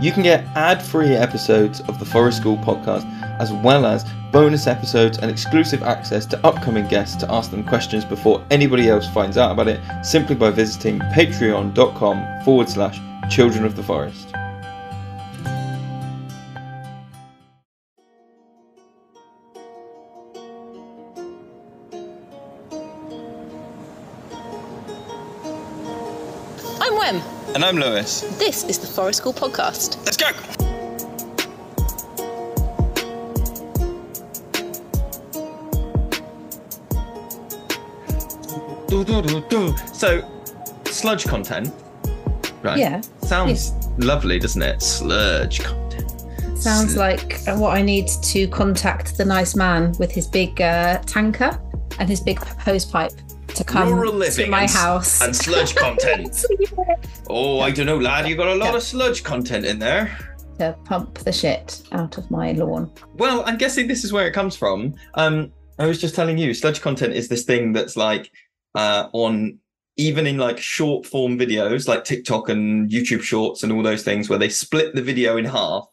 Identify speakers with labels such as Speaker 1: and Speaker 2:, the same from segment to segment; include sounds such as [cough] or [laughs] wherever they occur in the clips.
Speaker 1: You can get ad free episodes of the Forest School podcast, as well as bonus episodes and exclusive access to upcoming guests to ask them questions before anybody else finds out about it simply by visiting patreon.com forward slash children of the forest. And I'm Lewis.
Speaker 2: This is the Forest School Podcast.
Speaker 1: Let's go! So, sludge content, right?
Speaker 3: Yeah.
Speaker 1: Sounds lovely, doesn't it? Sludge content.
Speaker 3: Sounds
Speaker 1: Sl-
Speaker 3: like what I need to contact the nice man with his big uh, tanker and his big hose pipe to come
Speaker 1: Rural
Speaker 3: to my
Speaker 1: and,
Speaker 3: house.
Speaker 1: and sludge content. [laughs] oh, I don't know, lad. You got a lot of sludge content in there.
Speaker 3: to pump the shit out of my lawn.
Speaker 1: Well, I'm guessing this is where it comes from. Um, I was just telling you, sludge content is this thing that's like uh, on even in like short form videos like TikTok and YouTube shorts and all those things where they split the video in half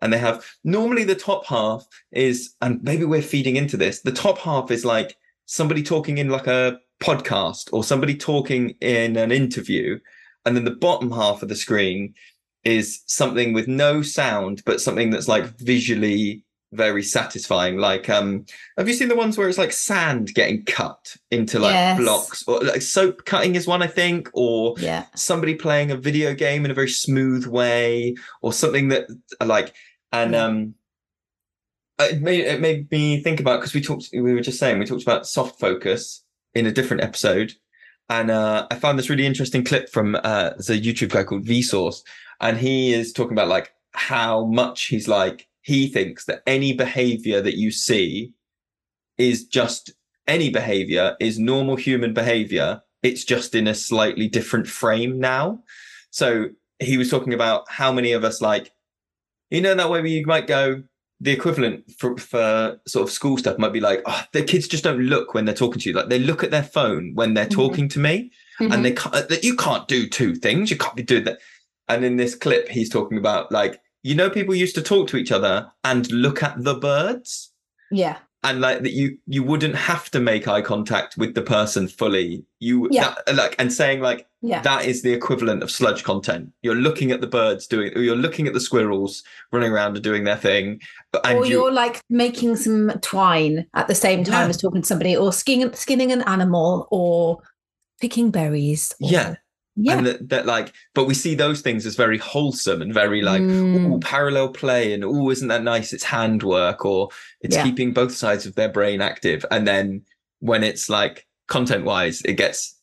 Speaker 1: and they have normally the top half is and maybe we're feeding into this the top half is like somebody talking in like a podcast or somebody talking in an interview and then the bottom half of the screen is something with no sound but something that's like visually very satisfying like um have you seen the ones where it's like sand getting cut into like
Speaker 3: Yes.
Speaker 1: blocks or like soap cutting is one i think or
Speaker 3: Yeah.
Speaker 1: somebody playing a video game in a very smooth way or something that like and
Speaker 3: Yeah.
Speaker 1: um it made it made me think about because we talked we were just saying we talked about soft focus in a different episode. And uh i found this really interesting clip from uh a youtube guy called vsauce. And he is talking about like how much he's like he thinks that any behavior that you see is just any behavior is normal human behavior. It's just in a slightly different frame now. So he was talking about how many of us like you know that way where you might go the equivalent for, for sort of school stuff might be like oh, the kids just don't look when they're talking to you like they look at their phone when they're
Speaker 3: Mhm.
Speaker 1: talking to me
Speaker 3: Mm-hmm.
Speaker 1: and they can't that you can't do two things you can't be doing that and in this clip he's talking about like you know people used to talk to each other and look at the birds
Speaker 3: yeah.
Speaker 1: and like that you you wouldn't have to make eye contact with the person fully you
Speaker 3: Yeah.
Speaker 1: that, like and saying like
Speaker 3: Yeah.
Speaker 1: that is the equivalent of sludge content you're looking at the birds doing or you're looking at the squirrels running around and doing their thing and
Speaker 3: or
Speaker 1: you
Speaker 3: you're like making some twine at the same time
Speaker 1: Yeah.
Speaker 3: as talking to somebody, or skinning, skinning an animal, or picking berries. or-
Speaker 1: yeah
Speaker 3: Yeah.
Speaker 1: and that, that like but we see those things as very wholesome and very like
Speaker 3: Mm.
Speaker 1: ooh, parallel play and oh isn't that nice it's handwork or it's
Speaker 3: Yeah.
Speaker 1: keeping both sides of their brain active and then when it's like content wise it gets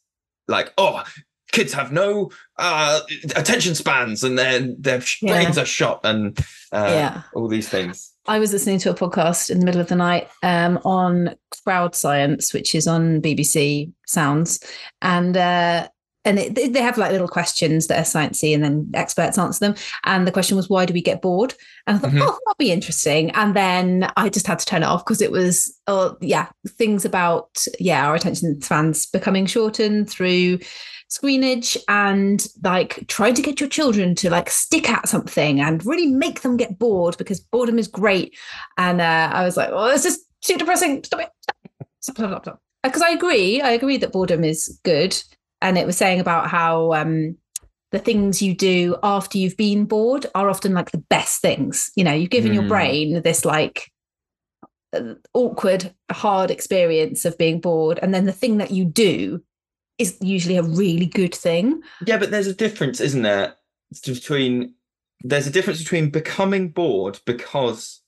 Speaker 1: like oh kids have no uh attention spans and then their
Speaker 3: Yeah.
Speaker 1: brains are shot and uh
Speaker 3: Yeah.
Speaker 1: all these things
Speaker 3: I was listening to a podcast in the middle of the night um, on crowd science, which is on BBC Sounds, and uh, and it, they- have like little questions that are sciencey, and then experts answer them. And the question was, why do we get bored? And I thought,
Speaker 1: Mhm.
Speaker 3: oh, that'll be interesting. And then I just had to turn it off because it was, oh yeah, things about yeah our attention spans becoming shortened through screenage and like trying to get your children to like stick at something and really make them get bored because boredom is great. And uh, I was like, oh this is too depressing. Stop it. Stop, stop, stop, stop. Because I agree. I agree that boredom is good. And it was saying about how um, the things you do after you've been bored are often like the best things. You know, you've given your
Speaker 1: Hmm.
Speaker 3: brain this like uh, awkward, hard experience of being bored. And then the thing that you do is usually a really good thing.
Speaker 1: yeah but there's a difference isn't there It's between there's a difference between becoming bored because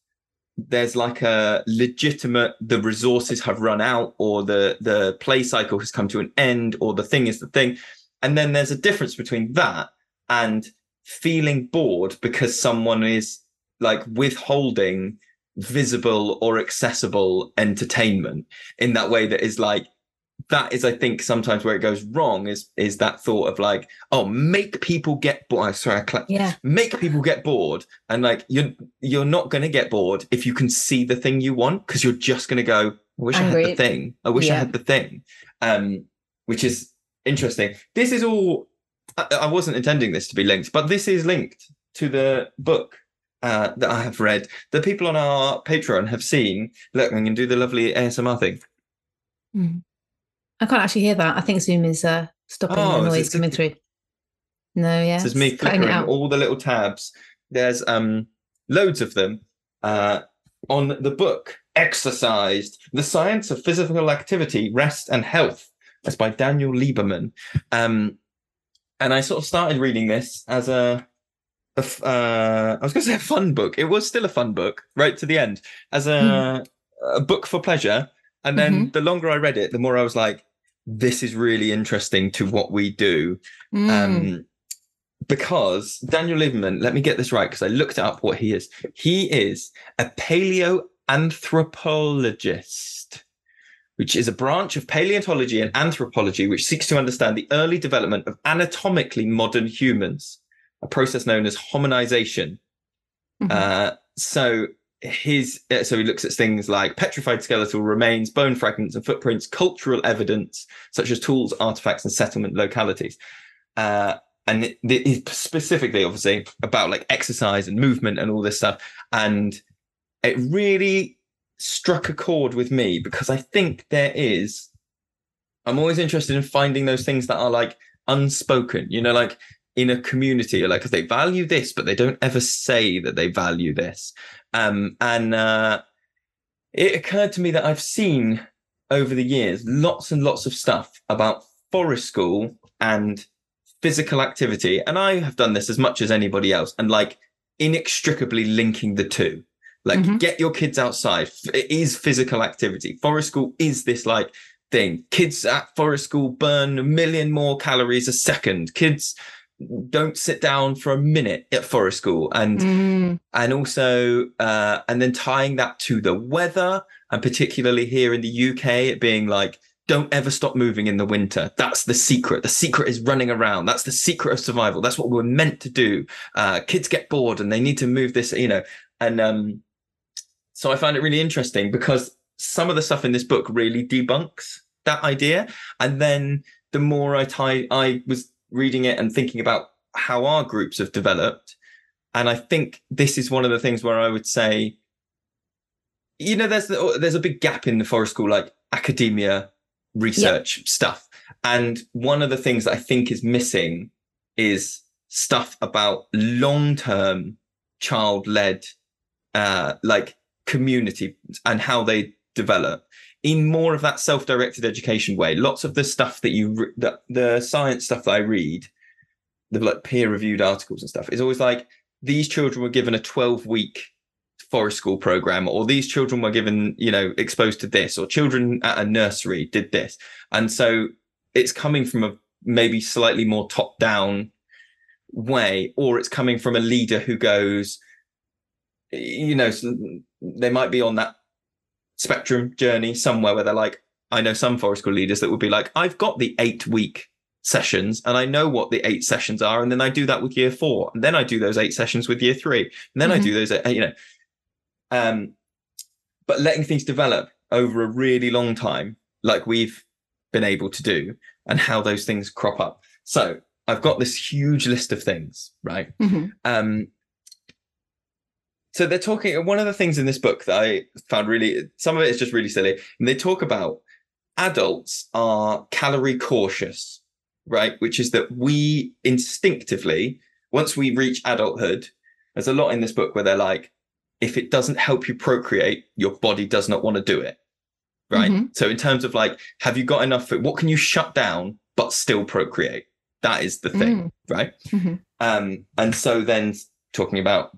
Speaker 1: there's like a legitimate the resources have run out or the the play cycle has come to an end or the thing is the thing. And then there's a difference between that and feeling bored because someone is like withholding visible or accessible entertainment in that way that is like that is i think sometimes where it goes wrong is is that thought of like oh make people get bored sorry i clapped
Speaker 3: Yeah.
Speaker 1: make people get bored and like you're you're not going to get bored if you can see the thing you want because you're just going to go i wish i had the thing i wish i had the thing um which is interesting this is all I, I wasn't intending this to be linked but this is linked to the book uh, that I have read, the people on our Patreon have seen. Look, we can do the lovely ASMR thing.
Speaker 3: Mm. I can't actually hear that. I think Zoom is uh, stopping
Speaker 1: Oh,
Speaker 3: the noise coming through. No, yeah.
Speaker 1: This is me
Speaker 3: clicking
Speaker 1: all the little tabs. There's um loads of them uh, on the book Exercised: The Science of Physical Activity, Rest and Health. That's by Daniel Lieberman. Um, and I sort of started reading this as a, a uh, I was going to say a fun book. It was still a fun book right to the end as a, a book for pleasure. And then the longer I read it, the more I was like, this is really interesting to what we do.
Speaker 3: Mm.
Speaker 1: Um, because Daniel Lieberman, let me get this right because I looked up what he is. He is a paleoanthropologist, which is a branch of paleontology and anthropology which seeks to understand the early development of anatomically modern humans, a process known as hominization.
Speaker 3: Mhm.
Speaker 1: Uh, so his uh, so he looks at things like petrified skeletal remains, bone fragments, and footprints, cultural evidence such as tools, artifacts, and settlement localities. Uh, and it- specifically, obviously, about like exercise and movement and all this stuff. And it really struck a chord with me because I think there is. I'm always interested in finding those things that are like unspoken, you know, like in a community, like they value this, but they don't ever say that they value this. Um, and uh, it occurred to me that I've seen over the years lots and lots of stuff about forest school and physical activity. And I have done this as much as anybody else and like inextricably linking the two. Like,
Speaker 3: Mhm.
Speaker 1: get your kids outside. It is physical activity. Forest school is this like thing. Kids at forest school burn a million more calories a second. Kids don't sit down for a minute at forest school. And
Speaker 3: Mm.
Speaker 1: and also uh, and then tying that to the weather and particularly here in the uk it being like don't ever stop moving in the winter. That's the secret. The secret is running around. That's the secret of survival. That's what we're meant to do. Uh, kids get bored and they need to move this you know. And um, so i find it really interesting because some of the stuff in this book really debunks that idea. And then the more i tie i was reading it and thinking about how our groups have developed. And I think this is one of the things where I would say, you know, there's there's a big gap in the forest school like academia research stuff, and one of the things that I think is missing is stuff about long term child led, uh, like community and how they develop in more of that self directed education way. Lots of the stuff that you the, science stuff that I read, the like peer reviewed articles and stuff, is always like these children were given a 12 week forest school program or these children were given you know exposed to this or children at a nursery did this and so it's coming from a maybe slightly more top down way or it's coming from a leader who goes you know they might be on that spectrum journey somewhere where they're like i know some forest school leaders that would be like i've got the eight week sessions and I know what the eight sessions are. And then I do that with year four. And then I do those eight sessions with year three. And then I
Speaker 3: Mhm.
Speaker 1: do those, uh, you know, um, but letting things develop over a really long time, like we've been able to do and how those things crop up. So I've got this huge list of things, right?
Speaker 3: Mhm.
Speaker 1: Um, so they're talking, one of the things in this book that I found really, some of it is just really silly. And they talk about adults are calorie cautious, right? Which is that we instinctively, once we reach adulthood, there's a lot in this book where they're like, if it doesn't help you procreate, your body does not want to do it. Right.
Speaker 3: Mhm.
Speaker 1: So, in terms of like, have you got enough? What can you shut down but still procreate? That is the thing. Right.
Speaker 3: Mhm.
Speaker 1: Um, and so then talking about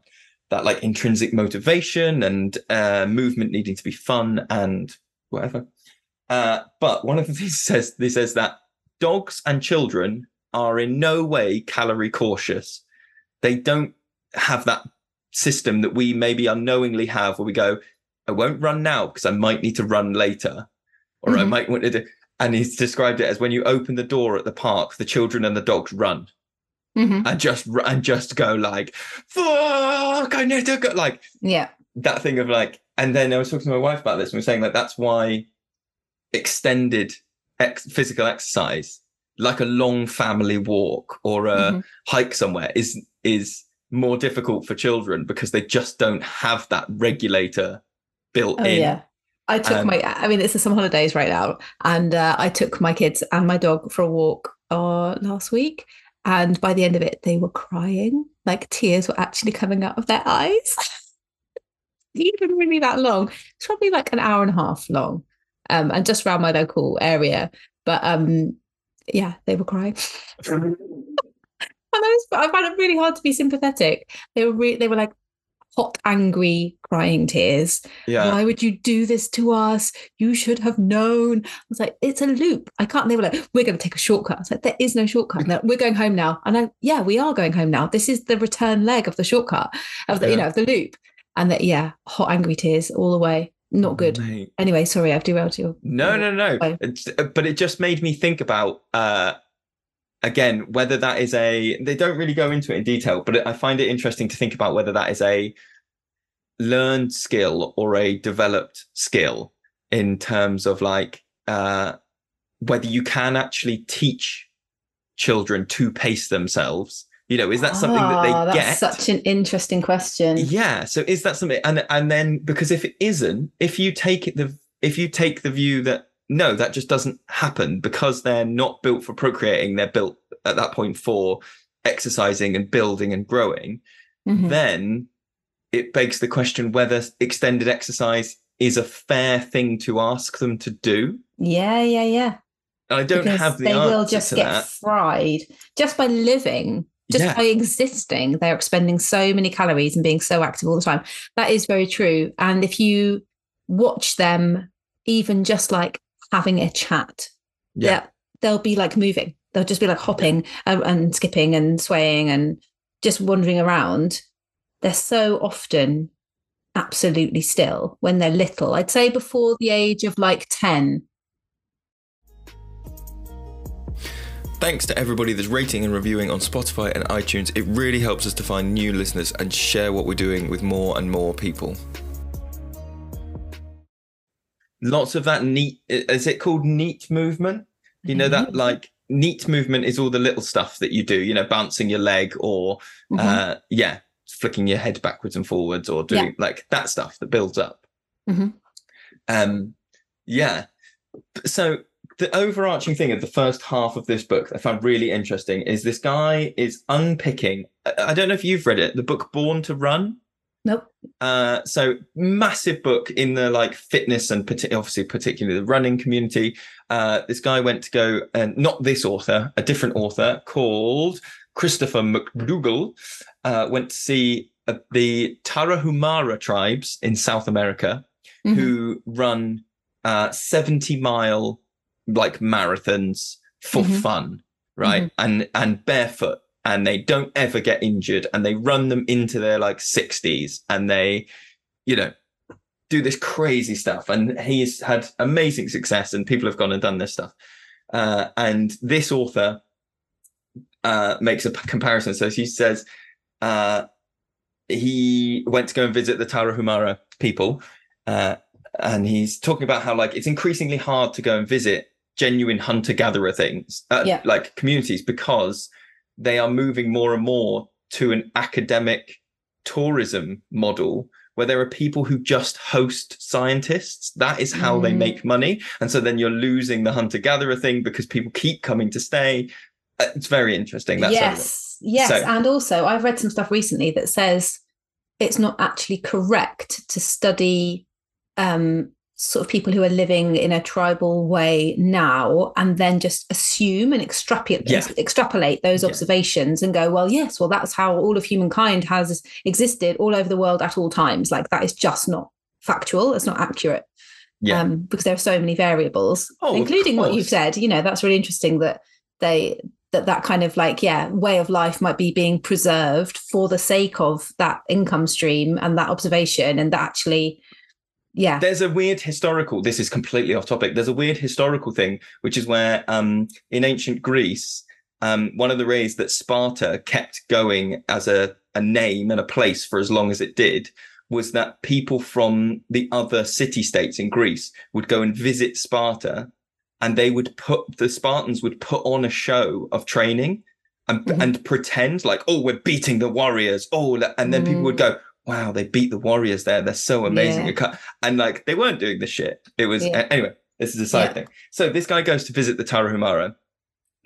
Speaker 1: that like intrinsic motivation and uh, movement needing to be fun and whatever. Uh, but one of the things [laughs] says this says that dogs and children are in no way calorie cautious. They don't have that system that we maybe unknowingly have where we go, I won't run now because I might need to run later. Or I
Speaker 3: Mhm.
Speaker 1: might want to do and he's described it as when you open the door at the park, the children and the dogs run
Speaker 3: Mhm.
Speaker 1: and just and just go like, fuck, I need to go like
Speaker 3: Yeah.
Speaker 1: that thing of like, and then I was talking to my wife about this and we are saying like that's why extended ex- physical exercise, like a long family walk or a
Speaker 3: Mhm.
Speaker 1: hike somewhere, is is more difficult for children because they just don't have that regulator built
Speaker 3: Oh
Speaker 1: in.
Speaker 3: yeah. I took
Speaker 1: Um,
Speaker 3: my I mean it's the summer holidays right now and uh, I took my kids and my dog for a walk uh, last week and by the end of it they were crying like tears were actually coming out of their eyes. [laughs] Even really that long. It's probably like an hour and a half long. Um and just around my local area but um yeah they were crying. [laughs] and I, was, I found it really hard to be sympathetic. They were re- they were like hot angry crying tears
Speaker 1: Yeah.
Speaker 3: why would you do this to us? You should have known. I was like, it's a loop. I can't. They were like, we're going to take a shortcut. I was like, there is no shortcut. Like, we're going home now. And I, yeah, we are going home now. This is the return leg of the shortcut of the, you know, of the loop. And that, yeah, hot angry tears all the way. Not good.
Speaker 1: Mate.
Speaker 3: Anyway, sorry, I've derailed you.
Speaker 1: No, no, no. Uh, but it just made me think about uh again whether that is a they don't really go into it in detail, but I find it interesting to think about whether that is a learned skill or a developed skill in terms of like uh whether you can actually teach children to pace themselves. You know, is that something that
Speaker 3: Ah,
Speaker 1: they
Speaker 3: that's
Speaker 1: get?
Speaker 3: such an interesting question.
Speaker 1: Yeah. So is that something? And and then because if it isn't, if you take it the if you take the view that no, that just doesn't happen because they're not built for procreating, they're built at that point for exercising and building and growing,
Speaker 3: Mhm.
Speaker 1: then it begs the question whether extended exercise is a fair thing to ask them to do.
Speaker 3: Yeah, yeah, yeah.
Speaker 1: And I don't
Speaker 3: Because
Speaker 1: have the
Speaker 3: they will just get
Speaker 1: that.
Speaker 3: fried just by living just
Speaker 1: Yeah.
Speaker 3: by existing they're expending so many calories and being so active all the time that is very true and if you watch them even just like having a chat.
Speaker 1: Yeah.
Speaker 3: yeah. They'll be like moving. They'll just be like hopping and, and skipping and swaying and just wandering around. They're so often absolutely still when they're little. I'd say before the age of like 10
Speaker 4: Thanks to everybody that's rating and reviewing on Spotify and iTunes. It really helps us to find new listeners and share what we're doing with more and more people.
Speaker 1: Lots of that neat is it called neat movement? You know that like neat movement is all the little stuff that you do you know bouncing your leg or
Speaker 3: Mhm.
Speaker 1: uh yeah flicking your head backwards and forwards or doing like that stuff that builds up.
Speaker 3: Mhm.
Speaker 1: um yeah. So the overarching thing of the first half of this book that i found really interesting is this guy is unpicking i don't know if you've read it the book born to run
Speaker 3: nope
Speaker 1: uh, so massive book in the like fitness and parti- obviously particularly the running community. Uh, this guy went to go and not this author, a different author called Christopher McDougall, uh, went to see uh, the Tarahumara tribes in South America
Speaker 3: Mhm.
Speaker 1: who run uh, 70 mile like marathons for
Speaker 3: Mhm.
Speaker 1: fun, right? And and barefoot and they don't ever get injured and they run them into their like 60s and they you know do this crazy stuff and he's had amazing success and people have gone and done this stuff uh, and this author uh, makes a comparison so he says uh, he went to go and visit the Tarahumara people uh, and he's talking about how like it's increasingly hard to go and visit genuine hunter gatherer things uh,
Speaker 3: Yeah.
Speaker 1: like communities because they are moving more and more to an academic tourism model where there are people who just host scientists. That is how they
Speaker 3: Mm.
Speaker 1: make money. And so then you're losing the hunter gatherer thing because people keep coming to stay. Uh, it's very interesting that's
Speaker 3: yes yes
Speaker 1: So-
Speaker 3: and also i've read some stuff recently that says it's not actually correct to study um sort of people who are living in a tribal way now and then just assume and extrapolate
Speaker 1: Yeah.
Speaker 3: extrapolate those
Speaker 1: Yeah.
Speaker 3: observations and go well yes well that's how all of humankind has existed all over the world at all times like that is just not factual it's not accurate
Speaker 1: Yeah.
Speaker 3: um, because there are so many variables
Speaker 1: Oh,
Speaker 3: including what you've said you know that's really interesting that they that that kind of like yeah way of life might be being preserved for the sake of that income stream and that observation and that actually yeah
Speaker 1: there's a weird historical this is completely off topic there's a weird historical thing which is where um in ancient greece um one of the ways that sparta kept going as a, a name and a place for as long as it did was that people from the other city states in greece would go and visit sparta and they would put the spartans would put on a show of training and,
Speaker 3: Mhm.
Speaker 1: and pretend like, oh, we're beating the Warriors. Oh, and then people would go, wow, they beat the Warriors there. They're so amazing.
Speaker 3: Yeah.
Speaker 1: And like, they weren't doing the shit. It was,
Speaker 3: Yeah.
Speaker 1: anyway, this is a side
Speaker 3: Yeah.
Speaker 1: thing. So this guy goes to visit the Tarahumara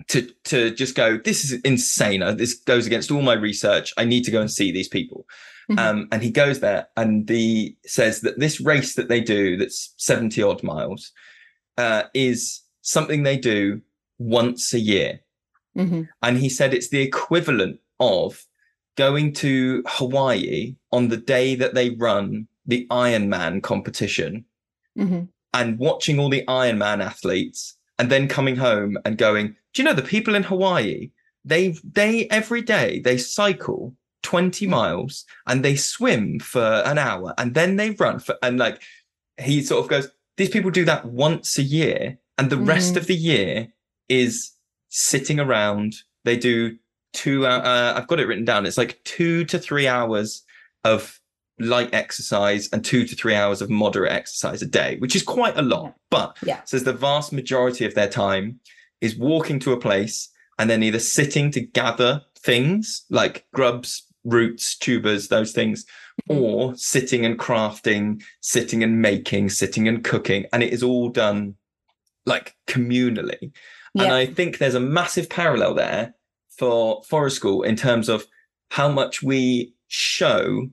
Speaker 1: to, to just go, this is insane. Uh, This goes against all my research. I need to go and see these people.
Speaker 3: Mhm.
Speaker 1: Um, and he goes there and the says that this race that they do, that's 70 odd miles, uh, is something they do once a year.
Speaker 3: Mhm.
Speaker 1: And he said it's the equivalent of going to Hawaii on the day that they run the Ironman competition
Speaker 3: Mhm.
Speaker 1: and watching all the Ironman athletes and then coming home and going, do you know the people in Hawaii? They they every day they cycle 20 miles and they swim for an hour and then they run for and like he sort of goes, these people do that once a year, and the rest
Speaker 3: Mhm.
Speaker 1: of the year is sitting around. They do two hou- uh, I've got it written down. It's like two to three hours of light exercise and two to three hours of moderate exercise a day, which is quite a lot.
Speaker 3: Yeah.
Speaker 1: But
Speaker 3: Yeah.
Speaker 1: says the vast majority of their time is walking to a place and then either sitting to gather things like grubs, roots, tubers, those things,
Speaker 3: Mm-hmm.
Speaker 1: or sitting and crafting, sitting and making, sitting and cooking. And it is all done like communally. And I think there's a massive parallel there for Forest School in terms of how much we show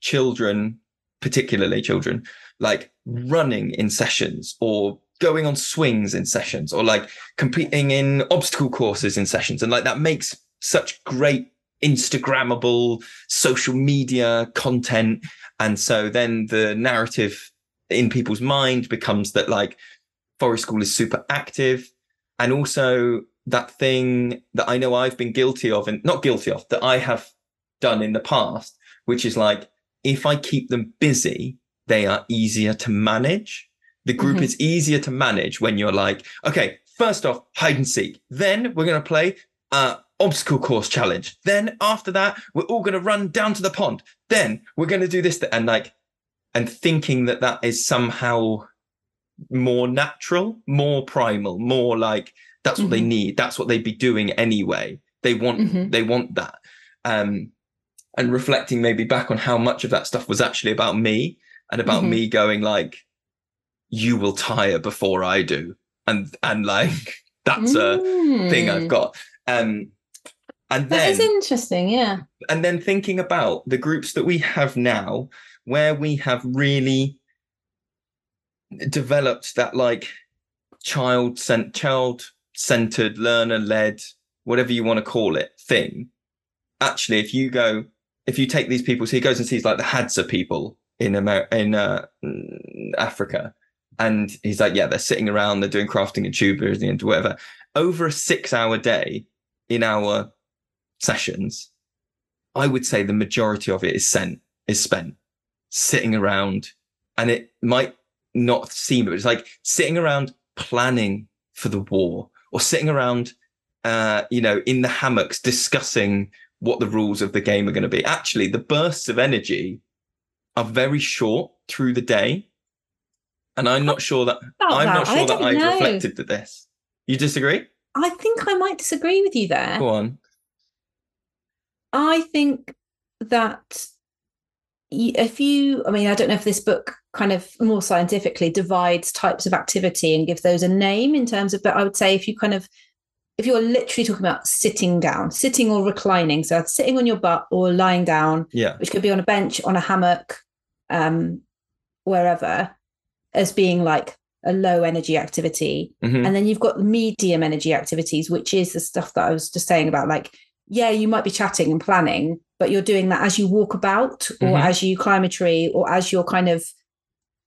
Speaker 1: children, particularly children, like running in sessions or going on swings in sessions or like competing in obstacle courses in sessions. And like that makes such great Instagrammable social media content. And so then the narrative in people's mind becomes that like Forest School is super active. And also that thing that I know I've been guilty of and not guilty of that I have done in the past, which is like, if I keep them busy, they are easier to manage. The group
Speaker 3: Mhm.
Speaker 1: is easier to manage when you're like, okay, first off, hide and seek. Then we're going to play uh obstacle course challenge. Then after that, we're all going to run down to the pond. Then we're going to do this th- and like, and thinking that that is somehow more natural, more primal, more like that's what they
Speaker 3: Mhm.
Speaker 1: need. That's what they'd be doing anyway. They want
Speaker 3: Mhm.
Speaker 1: they want that. Um and reflecting maybe back on how much of that stuff was actually about me and about
Speaker 3: Mhm.
Speaker 1: me going like, you will tire before I do. And and like [laughs] that's a thing I've
Speaker 3: Mm.
Speaker 1: got. Um and
Speaker 3: That
Speaker 1: then
Speaker 3: is interesting. Yeah.
Speaker 1: and then thinking about the groups that we have now where we have really developed that like child sent child centered learner led whatever you want to call it thing. Actually if you go if you take these people so he goes and sees like the hadza people in America in uh, mm, africa and he's like yeah they're sitting around they're doing crafting and tubers and whatever over a six hour day in our sessions, I would say the majority of it is sent is spent sitting around, and it might not seem, but it's like sitting around planning for the war or sitting around, uh, you know, in the hammocks discussing what the rules of the game are going to be. Actually, the bursts of energy are very short through the day, and I'm not sure that I'm not
Speaker 3: that,
Speaker 1: sure that I've
Speaker 3: know.
Speaker 1: reflected to this. You disagree?
Speaker 3: I think I might disagree with you there.
Speaker 1: Go on.
Speaker 3: I think that if you, I mean, I don't know if this book kind of more scientifically divides types of activity and gives those a name in terms of, but I would say if you kind of, if you're literally talking about sitting down, sitting or reclining, so sitting on your butt or lying down,
Speaker 1: Yeah.
Speaker 3: which could be on a bench, on a hammock, um, wherever, as being like a low energy activity.
Speaker 1: Mhm.
Speaker 3: And then you've got the medium energy activities, which is the stuff that I was just saying about like, yeah, you might be chatting and planning, but you're doing that as you walk about or
Speaker 1: Mhm.
Speaker 3: as you climb a tree or as you're kind of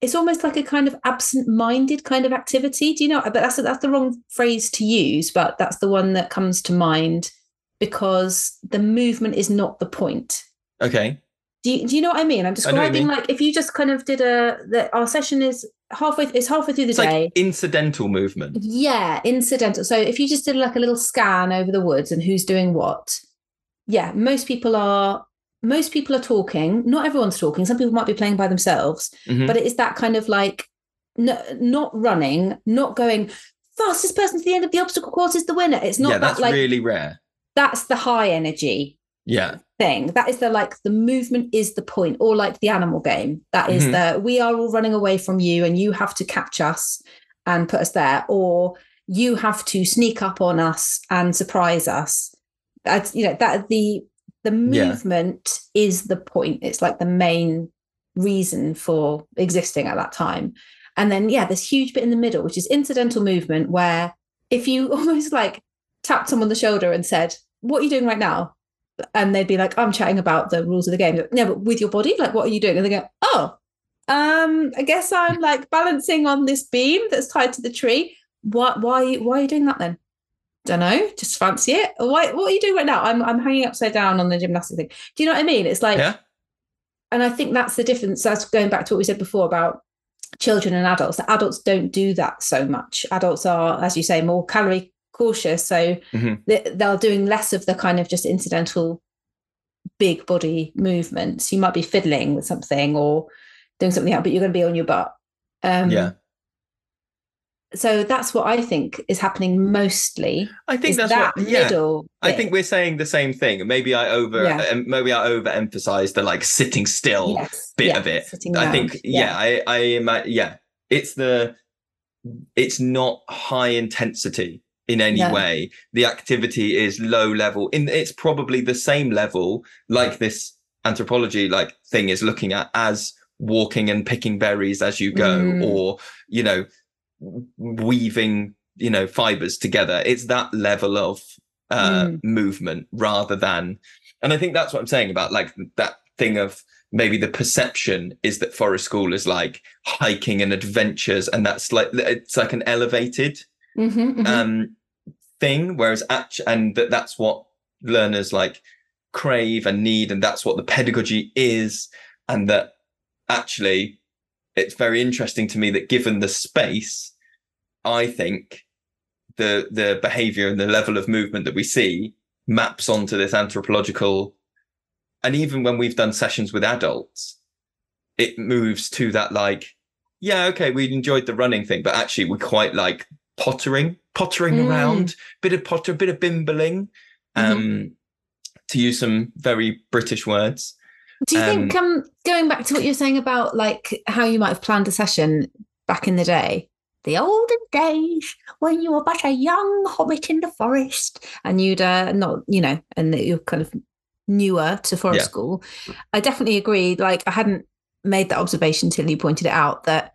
Speaker 3: it's almost like a kind of absent-minded kind of activity. Do you know? But that's that's the wrong phrase to use, but that's the one that comes to mind because the movement is not the point.
Speaker 1: Okay.
Speaker 3: Do you, do you know what I mean? I'm
Speaker 1: I know what you
Speaker 3: describing
Speaker 1: mean.
Speaker 3: like if you just kind of did a that our session is halfway it's halfway through the
Speaker 1: It's
Speaker 3: day.
Speaker 1: like incidental movement.
Speaker 3: Yeah, incidental. So if you just did like a little scan over the woods and who's doing what, yeah, most people are most people are talking. Not everyone's talking. Some people might be playing by themselves,
Speaker 1: Mhm.
Speaker 3: but it is that kind of like no, not running, not going fastest person to the end of the obstacle course is the winner. It's not
Speaker 1: yeah,
Speaker 3: that
Speaker 1: that's
Speaker 3: like
Speaker 1: really rare.
Speaker 3: that's the high energy
Speaker 1: Yeah.
Speaker 3: thing. That is the like the movement is the point, or like the animal game. That is
Speaker 1: Mhm.
Speaker 3: the we are all running away from you and you have to catch us and put us there, or you have to sneak up on us and surprise us. That's you know that the the
Speaker 1: Yeah.
Speaker 3: movement is the point. It's like the main reason for existing at that time. And then yeah, this huge bit in the middle, which is incidental movement, where if you [laughs] almost like tapped someone on the shoulder and said, What are you doing right now? And they'd be like, I'm chatting about the rules of the game. Like, No, but with your body, like what are you doing? And they go, Oh, um, I guess I'm like balancing on this beam that's tied to the tree. What why why are you doing that then? Don't know, just fancy it. Why what are you doing right now? I'm I'm hanging upside down on the gymnastics thing. Do you know what I mean? It's like
Speaker 1: Yeah.
Speaker 3: and I think that's the difference. That's going back to what we said before about children and adults. That adults don't do that so much. Adults are, as you say, more calorie cautious, so
Speaker 1: Mhm.
Speaker 3: they- they're doing less of the kind of just incidental big body movements. You might be fiddling with something or doing something else, but you're going to be on your butt. Um,
Speaker 1: Yeah.
Speaker 3: So that's what I think is happening mostly.
Speaker 1: I think that's
Speaker 3: that
Speaker 1: what. Yeah.
Speaker 3: middle.
Speaker 1: I think we're saying the same thing. Maybe I over.
Speaker 3: Yeah.
Speaker 1: maybe I overemphasize the like sitting still
Speaker 3: Yes,
Speaker 1: bit
Speaker 3: yeah,
Speaker 1: of it.
Speaker 3: sitting
Speaker 1: I think. Yeah. I. I ima- Yeah. It's the. It's not high intensity in any
Speaker 3: No.
Speaker 1: way. The activity is low level. In it's probably the same level like this anthropology like thing is looking at as walking and picking berries as you go,
Speaker 3: Mm.
Speaker 1: or you know, weaving you know fibers together. It's that level of uh,
Speaker 3: Mm.
Speaker 1: movement rather than and i think that's what i'm saying about like that thing of maybe the perception is that forest school is like hiking and adventures and that's like it's like an elevated
Speaker 3: Mhm, mhm.
Speaker 1: um thing whereas act and that that's what learners like crave and need and that's what the pedagogy is and that actually it's very interesting to me that given the space i think the the behavior and the level of movement that we see maps onto this anthropological and even when we've done sessions with adults it moves to that like yeah okay we enjoyed the running thing but actually we quite like pottering pottering
Speaker 3: Mm.
Speaker 1: around bit of potter a bit of bimbling um to use some very british words
Speaker 3: Do you think um going back to what you're saying about like how you might have planned a session back in the day, the olden days when you were but a young hobbit in the forest and you'd uh, not, you know, and that you're kind of newer to forest
Speaker 1: Yeah.
Speaker 3: school. I definitely agree. Like I hadn't made that observation till you pointed it out that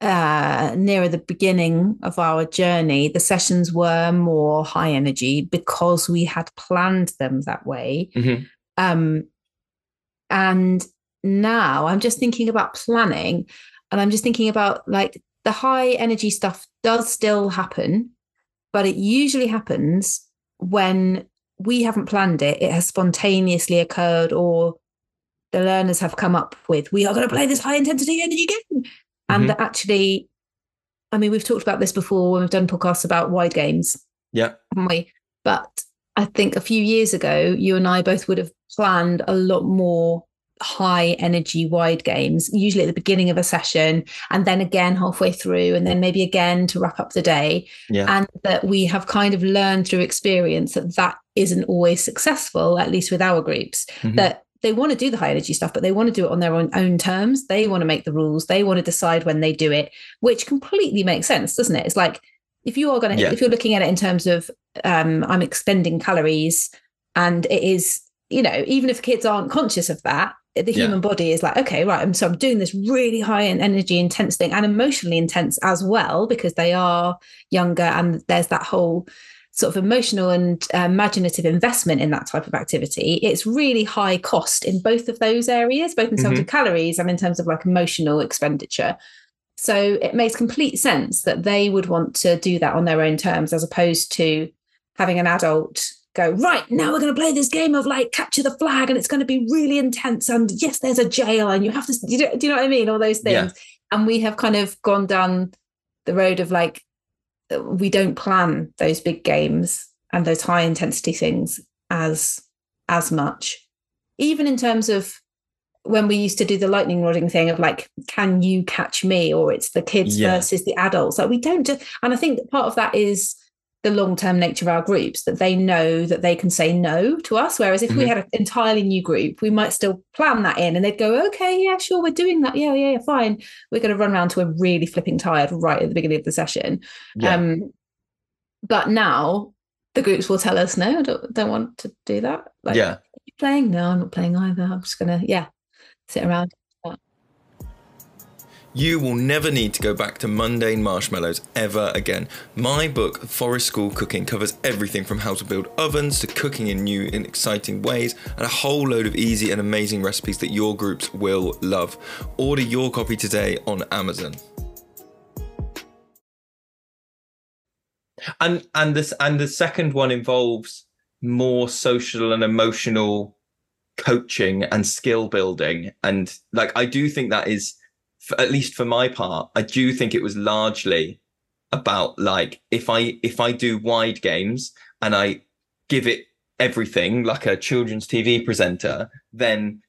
Speaker 3: uh nearer the beginning of our journey the sessions were more high energy because we had planned them that way
Speaker 1: Mhm.
Speaker 3: um and now i'm just thinking about planning and i'm just thinking about like the high energy stuff does still happen but it usually happens when we haven't planned it it has spontaneously occurred or the learners have come up with we are going to play this high intensity energy game. And that actually i mean we've talked about this before when we've done podcasts about wide games
Speaker 1: yeah.
Speaker 3: haven't we? But I think a few years ago, you and I both would have planned a lot more high energy wide games, usually at the beginning of a session, and then again halfway through, and then maybe again to wrap up the day.
Speaker 1: yeah
Speaker 3: And that we have kind of learned through experience that that isn't always successful, at least with our groups,
Speaker 1: Mhm.
Speaker 3: that they want to do the high energy stuff, but they want to do it on their own, own terms. They want to make the rules. They want to decide when they do it, which completely makes sense, doesn't it? It's like if you are going to,
Speaker 1: Yeah.
Speaker 3: if you're looking at it in terms of um, I'm expending calories, and it is, you know, even if kids aren't conscious of that, the
Speaker 1: Yeah.
Speaker 3: human body is like, okay, right, I'm so I'm doing this really high en- energy intense thing and emotionally intense as well because they are younger and there's that whole sort of emotional and uh, imaginative investment in that type of activity. It's really high cost in both of those areas, both in terms of calories and in terms of like emotional expenditure. So it makes complete sense that they would want to do that on their own terms as opposed to having an adult go, right, now we're going to play this game of like capture the flag and it's going to be really intense. And yes, there's a jail and you have to, you know, do you know what I mean? All those things.
Speaker 1: Yeah.
Speaker 3: And we have kind of gone down the road of like, uh, we don't plan those big games and those high intensity things as as much even in terms of when we used to do the lightning rodding thing of like can you catch me or it's the kids
Speaker 1: Yeah.
Speaker 3: versus the adults like we don't do and i think that part of that is the long term nature of our groups that they know that they can say no to us. Whereas if we
Speaker 1: Mhm.
Speaker 3: had an entirely new group, we might still plan that in and they'd go, okay, yeah, sure, we're doing that. Yeah, yeah, yeah, fine. We're going to run around to a really flipping tired right at the beginning of the session.
Speaker 1: Yeah.
Speaker 3: Um, but now the groups will tell us, no, I don't, don't want to do that. Like,
Speaker 1: yeah.
Speaker 3: playing? No, I'm not playing either. I'm just going to, yeah, sit around.
Speaker 4: You will never need to go back to mundane marshmallows ever again. My book, Forest School Cooking, covers everything from how to build ovens to cooking in new and exciting ways, and a whole load of easy and amazing recipes that your groups will love. Order your copy today on Amazon.
Speaker 1: and and this and the second one involves more social and emotional coaching and skill building and like i do think that is f- at least for my part i do think it was largely about like if i if i do wide games and i give it everything like a children's tv presenter then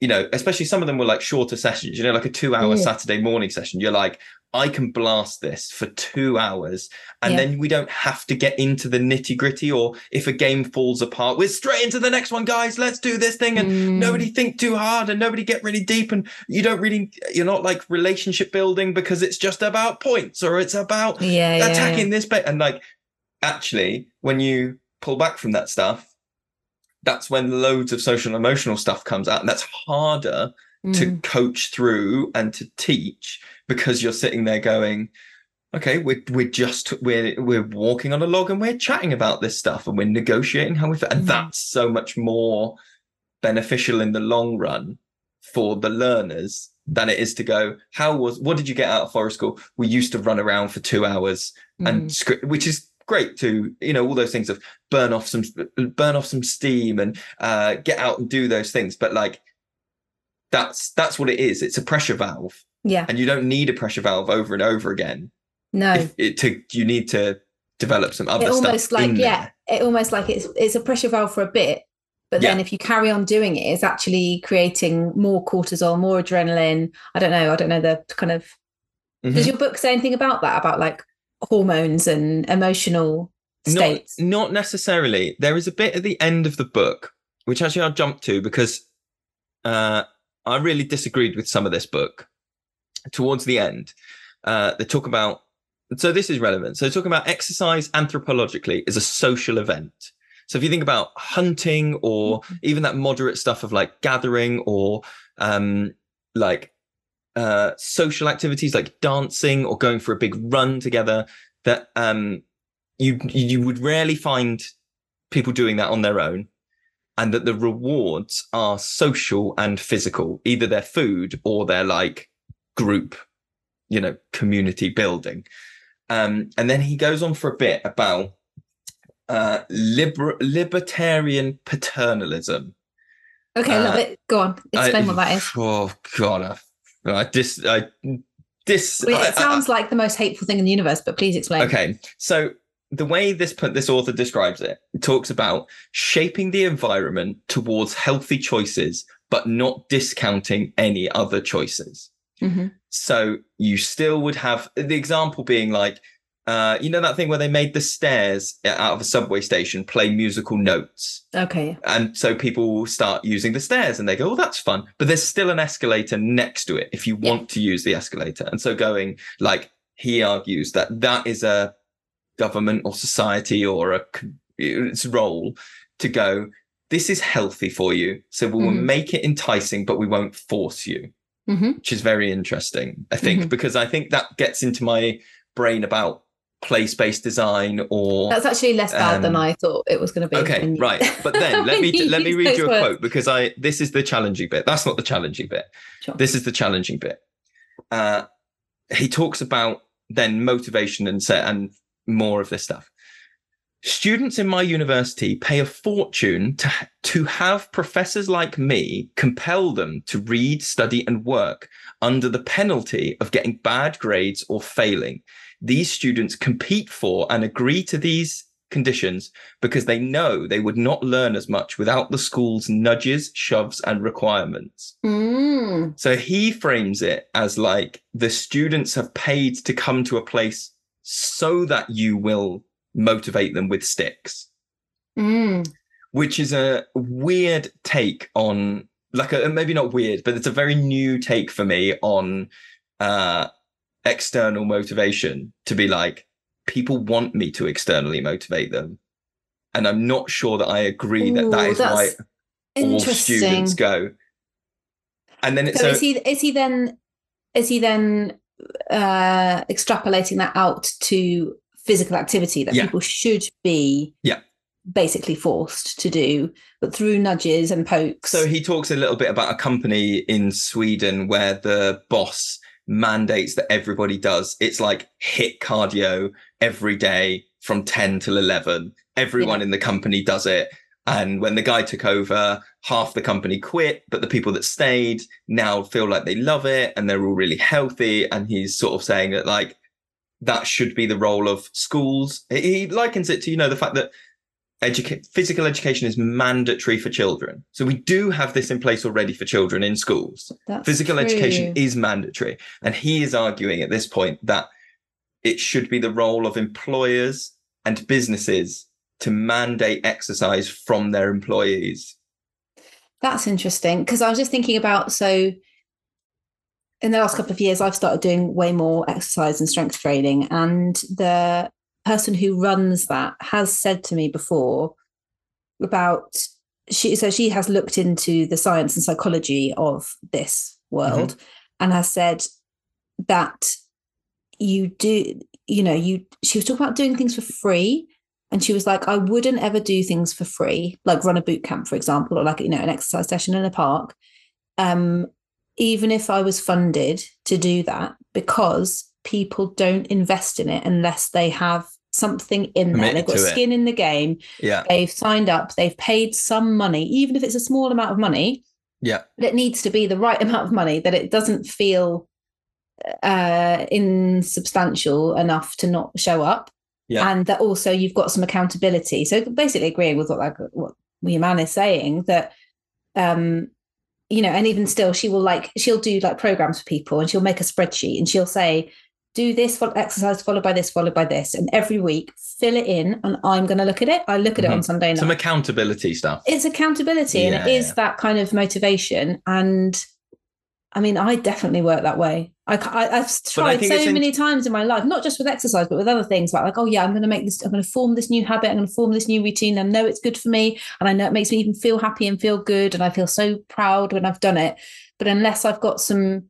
Speaker 1: you know especially some of them were like shorter sessions you know like a two hour
Speaker 3: Yeah.
Speaker 1: saturday morning session you're like i can blast this for two hours and
Speaker 3: Yeah.
Speaker 1: then we don't have to get into the nitty gritty or if a game falls apart we're straight into the next one guys let's do this thing and
Speaker 3: Mm.
Speaker 1: nobody think too hard and nobody get really deep and you don't really you're not like relationship building because it's just about points or it's about
Speaker 3: yeah, yeah,
Speaker 1: attacking this bit and like actually when you pull back from that stuff that's when loads of social and emotional stuff comes out and that's harder
Speaker 3: yeah.
Speaker 1: to
Speaker 3: Mm.
Speaker 1: coach through and to teach because you're sitting there going okay we're we're just we're we're walking on a log and we're chatting about this stuff and we're negotiating how we fit and
Speaker 3: Mm.
Speaker 1: that's so much more beneficial in the long run for the learners than it is to go how was what did you get out of forest school? We used to run around for two hours
Speaker 3: Mm.
Speaker 1: and script which is great to you know all those things of burn off some burn off some steam and uh get out and do those things. But like that's that's what it is. It's a pressure valve
Speaker 3: yeah,
Speaker 1: and you don't need a pressure valve over and over again
Speaker 3: no.
Speaker 1: it to you need to develop some other
Speaker 3: it
Speaker 1: stuff
Speaker 3: almost like
Speaker 1: in
Speaker 3: yeah
Speaker 1: there.
Speaker 3: it almost like it's it's a pressure valve for a bit but then if you carry on doing it it's actually creating more cortisol more adrenaline i don't know i don't know the kind of
Speaker 1: Mhm.
Speaker 3: does your book say anything about that about like hormones and emotional states
Speaker 1: Not, not necessarily. There is a bit at the end of the book, which actually I'll jump to because uh, I really disagreed with some of this book. Towards the end, uh, they talk about. So this is relevant. So talking about exercise anthropologically is a social event. So if you think about hunting or even that moderate stuff of like gathering or um, like uh, social activities like dancing or going for a big run together, that um, you you would rarely find people doing that on their own and that the rewards are social and physical either their food or their like group you know community building. Um and then he goes on for a bit about uh liber- libertarian paternalism.
Speaker 3: Okay love
Speaker 1: uh,
Speaker 3: it. Go on. Explain
Speaker 1: I-
Speaker 3: what that is.
Speaker 1: Oh god i, I dis i dis
Speaker 3: Well, it
Speaker 1: I-
Speaker 3: sounds like the most hateful thing in the universe but please explain.
Speaker 1: Okay, so the way this this author describes it, it talks about shaping the environment towards healthy choices, but not discounting any other choices.
Speaker 3: Mhm.
Speaker 1: So you still would have the example being like, uh, you know, that thing where they made the stairs out of a subway station play musical notes.
Speaker 3: okay
Speaker 1: And so people will start using the stairs and they go, oh, that's fun. But there's still an escalator next to it if you
Speaker 3: Yeah.
Speaker 1: want to use the escalator. And so going like he argues that that is a government or society or a its role to go, this is healthy for you. So we will
Speaker 3: Mhm.
Speaker 1: make it enticing, but we won't force you,
Speaker 3: hmm
Speaker 1: which is very interesting, I think,
Speaker 3: Mhm.
Speaker 1: because I think that gets into my brain about place-based design or
Speaker 3: that's actually less bad than
Speaker 1: Um,
Speaker 3: i thought it was going to be
Speaker 1: Okay,
Speaker 3: you-
Speaker 1: right. But [laughs] then let me let me read you a
Speaker 3: words.
Speaker 1: quote because I this is the challenging bit. That's not the challenging bit.
Speaker 3: Sure.
Speaker 1: This is the challenging bit. Uh, he talks about then motivation and set and more of this stuff. Students in my university pay a fortune to, to have professors like me compel them to read, study, and work under the penalty of getting bad grades or failing. These students compete for and agree to these conditions because they know they would not learn as much without the school's nudges, shoves, and requirements.
Speaker 3: Mm.
Speaker 1: So he frames it as like the students have paid to come to a place so that you will motivate them with sticks,
Speaker 3: Mm.
Speaker 1: which is a weird take on like a maybe not weird, but it's a very new take for me on uh external motivation to be like people want me to externally motivate them. And I'm not sure that I agree that that
Speaker 3: Ooh,
Speaker 1: is why all students go. And then it's
Speaker 3: So,
Speaker 1: so,
Speaker 3: is he is he then is he then uh extrapolating that out to physical activity that
Speaker 1: Yeah.
Speaker 3: people should be
Speaker 1: Yeah.
Speaker 3: basically forced to do, but through nudges and pokes.
Speaker 1: So he talks a little bit about a company in Sweden where the boss mandates that everybody does. It's like HIIT cardio every day from 10 till 11. Everyone in the company does it. And when the guy took over, half the company quit, but the people that stayed now feel like they love it and they're all really healthy. And he's sort of saying that like that should be the role of schools. He likens it to, you know, the fact that educate physical education is mandatory for children. So we do have this in place already for children in schools.
Speaker 3: That's
Speaker 1: Physical education is mandatory. And he is arguing at this point that it should be the role of employers and businesses to mandate exercise from their employees.
Speaker 3: That's interesting because I was just thinking about so in the last couple of years I've started doing way more exercise and strength training and the person who runs that has said to me before about she so she has looked into the science and psychology of this world and has said that you do you know you she was talking about doing things for free and she was like i wouldn't ever do things for free like run a boot camp for example or like you know an exercise session in a park um even if i was funded to do that because people don't invest in it unless they have something in there they've got
Speaker 1: to it.
Speaker 3: skin in the game
Speaker 1: Yeah.
Speaker 3: they've signed up they've paid some money even if it's a small amount of money
Speaker 1: Yeah.
Speaker 3: but it needs to be the right [laughs] amount of money that it doesn't feel uh insubstantial enough to not show up
Speaker 1: Yeah.
Speaker 3: and that also you've got some accountability so basically agreeing with what like what your man is saying that um you know and even still she will like she'll do like programs for people and she'll make a spreadsheet and she'll say do this exercise followed by this followed by this and every week fill it in and i'm going to look at it i look at it on mm-hmm. sunday night
Speaker 1: Some accountability stuff.
Speaker 3: it's accountability and it
Speaker 1: Yeah,
Speaker 3: is
Speaker 1: yeah.
Speaker 3: that kind of motivation and i mean i definitely work that way. I, I, have tried so
Speaker 1: in-
Speaker 3: many times in my life not just with exercise but with other things like, like oh yeah i'm going to make this i'm going to form this new habit i'm going to form this new routine i know it's good for me and i know it makes me even feel happy and feel good and i feel so proud when i've done it. But unless i've got some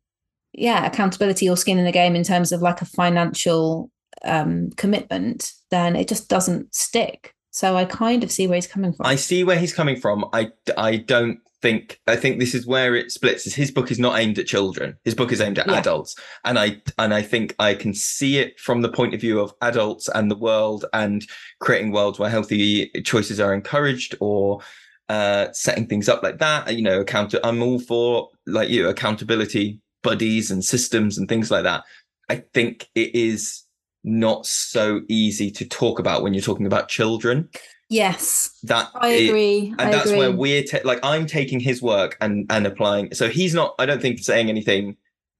Speaker 3: yeah accountability or skin in the game in terms of like a financial um commitment then it just doesn't stick. So i kind of see where he's coming from.
Speaker 1: I see where he's coming from. I I don't think I think this is where it splits. Is his book is not aimed at children. His book is aimed at
Speaker 3: Yeah.
Speaker 1: adults, and I and I think I can see it from the point of view of adults and the world and creating worlds where healthy choices are encouraged or uh setting things up like that. You know, account. I'm all for like you accountability buddies and systems and things like that. I think it is not so easy to talk about when you're talking about children
Speaker 3: yes
Speaker 1: that
Speaker 3: I
Speaker 1: it-
Speaker 3: agree.
Speaker 1: and
Speaker 3: I
Speaker 1: that's
Speaker 3: agree.
Speaker 1: where we're ta- like i'm taking his work and and applying so he's not i don't think saying anything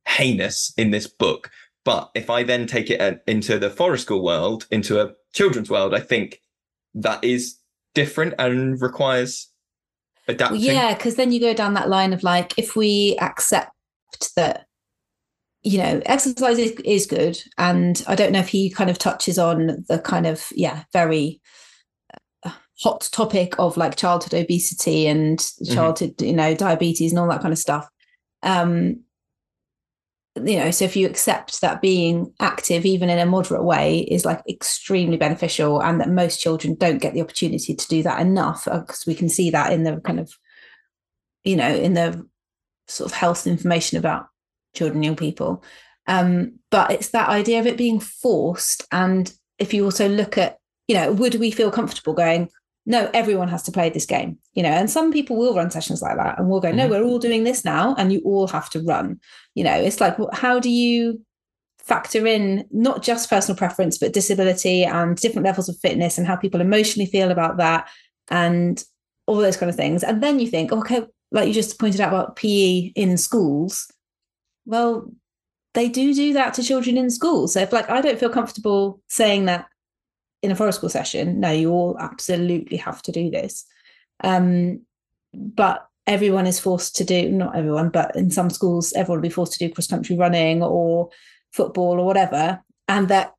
Speaker 1: heinous in this book but if i then take it uh, into the forest school world into a children's world i think that is different and requires
Speaker 3: Well,
Speaker 1: adapting
Speaker 3: yeah, because then you go down that line of like, if we accept that, you know, exercise is, is good, and I don't know if he kind of touches on the kind of yeah very hot topic of like childhood obesity and childhood you know diabetes and all that kind of stuff. Um, you know, so if you accept that being active, even in a moderate way, is like extremely beneficial, and that most children don't get the opportunity to do that enough, because we can see that in the kind of, you know, in the sort of health information about children, young people. Um, but it's that idea of it being forced, and if you also look at, you know, would we feel comfortable going? No, everyone has to play this game, you know, and some people will run sessions like that and we'll go, no,
Speaker 1: Mhm.
Speaker 3: we're all doing this now, and you all have to run you know. It's like how do you factor in not just personal preference but disability and different levels of fitness and how people emotionally feel about that and all those kind of things. And then you think okay like you just pointed out about pe in schools. Well they do do that to children in schools. So if like i don't feel comfortable saying that in a forest school session, no, you all absolutely have to do this. Um, but everyone is forced to do not everyone, but in some schools, everyone will be forced to do cross country running or football or whatever, and that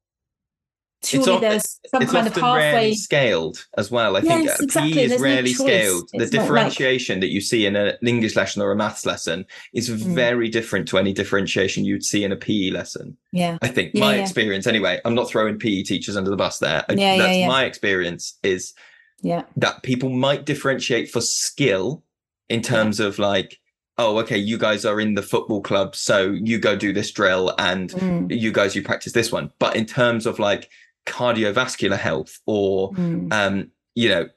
Speaker 3: surely
Speaker 1: of-
Speaker 3: there's some
Speaker 1: it's
Speaker 3: kind of
Speaker 1: often
Speaker 3: halfway.
Speaker 1: rarely scaled as well. I think
Speaker 3: Yes, exactly.
Speaker 1: PE is
Speaker 3: There's
Speaker 1: rarely
Speaker 3: choice.
Speaker 1: scaled. The
Speaker 3: It's like-
Speaker 1: differentiation that you see in a- an English lesson or a maths lesson is
Speaker 3: Mm.
Speaker 1: very different to any differentiation you'd see in a PE lesson.
Speaker 3: Yeah,
Speaker 1: I think
Speaker 3: Yeah,
Speaker 1: my
Speaker 3: yeah.
Speaker 1: experience, anyway. I'm not throwing PE teachers under the bus there.
Speaker 3: Yeah,
Speaker 1: That's
Speaker 3: yeah.
Speaker 1: my experience. Is
Speaker 3: yeah,
Speaker 1: that people might differentiate for skill in terms of like, oh, okay, you guys are in the football club, so you go do this drill, and
Speaker 3: Mm,
Speaker 1: you guys you practice this one. But in terms of like cardiovascular health or
Speaker 3: mm.
Speaker 1: um, you know,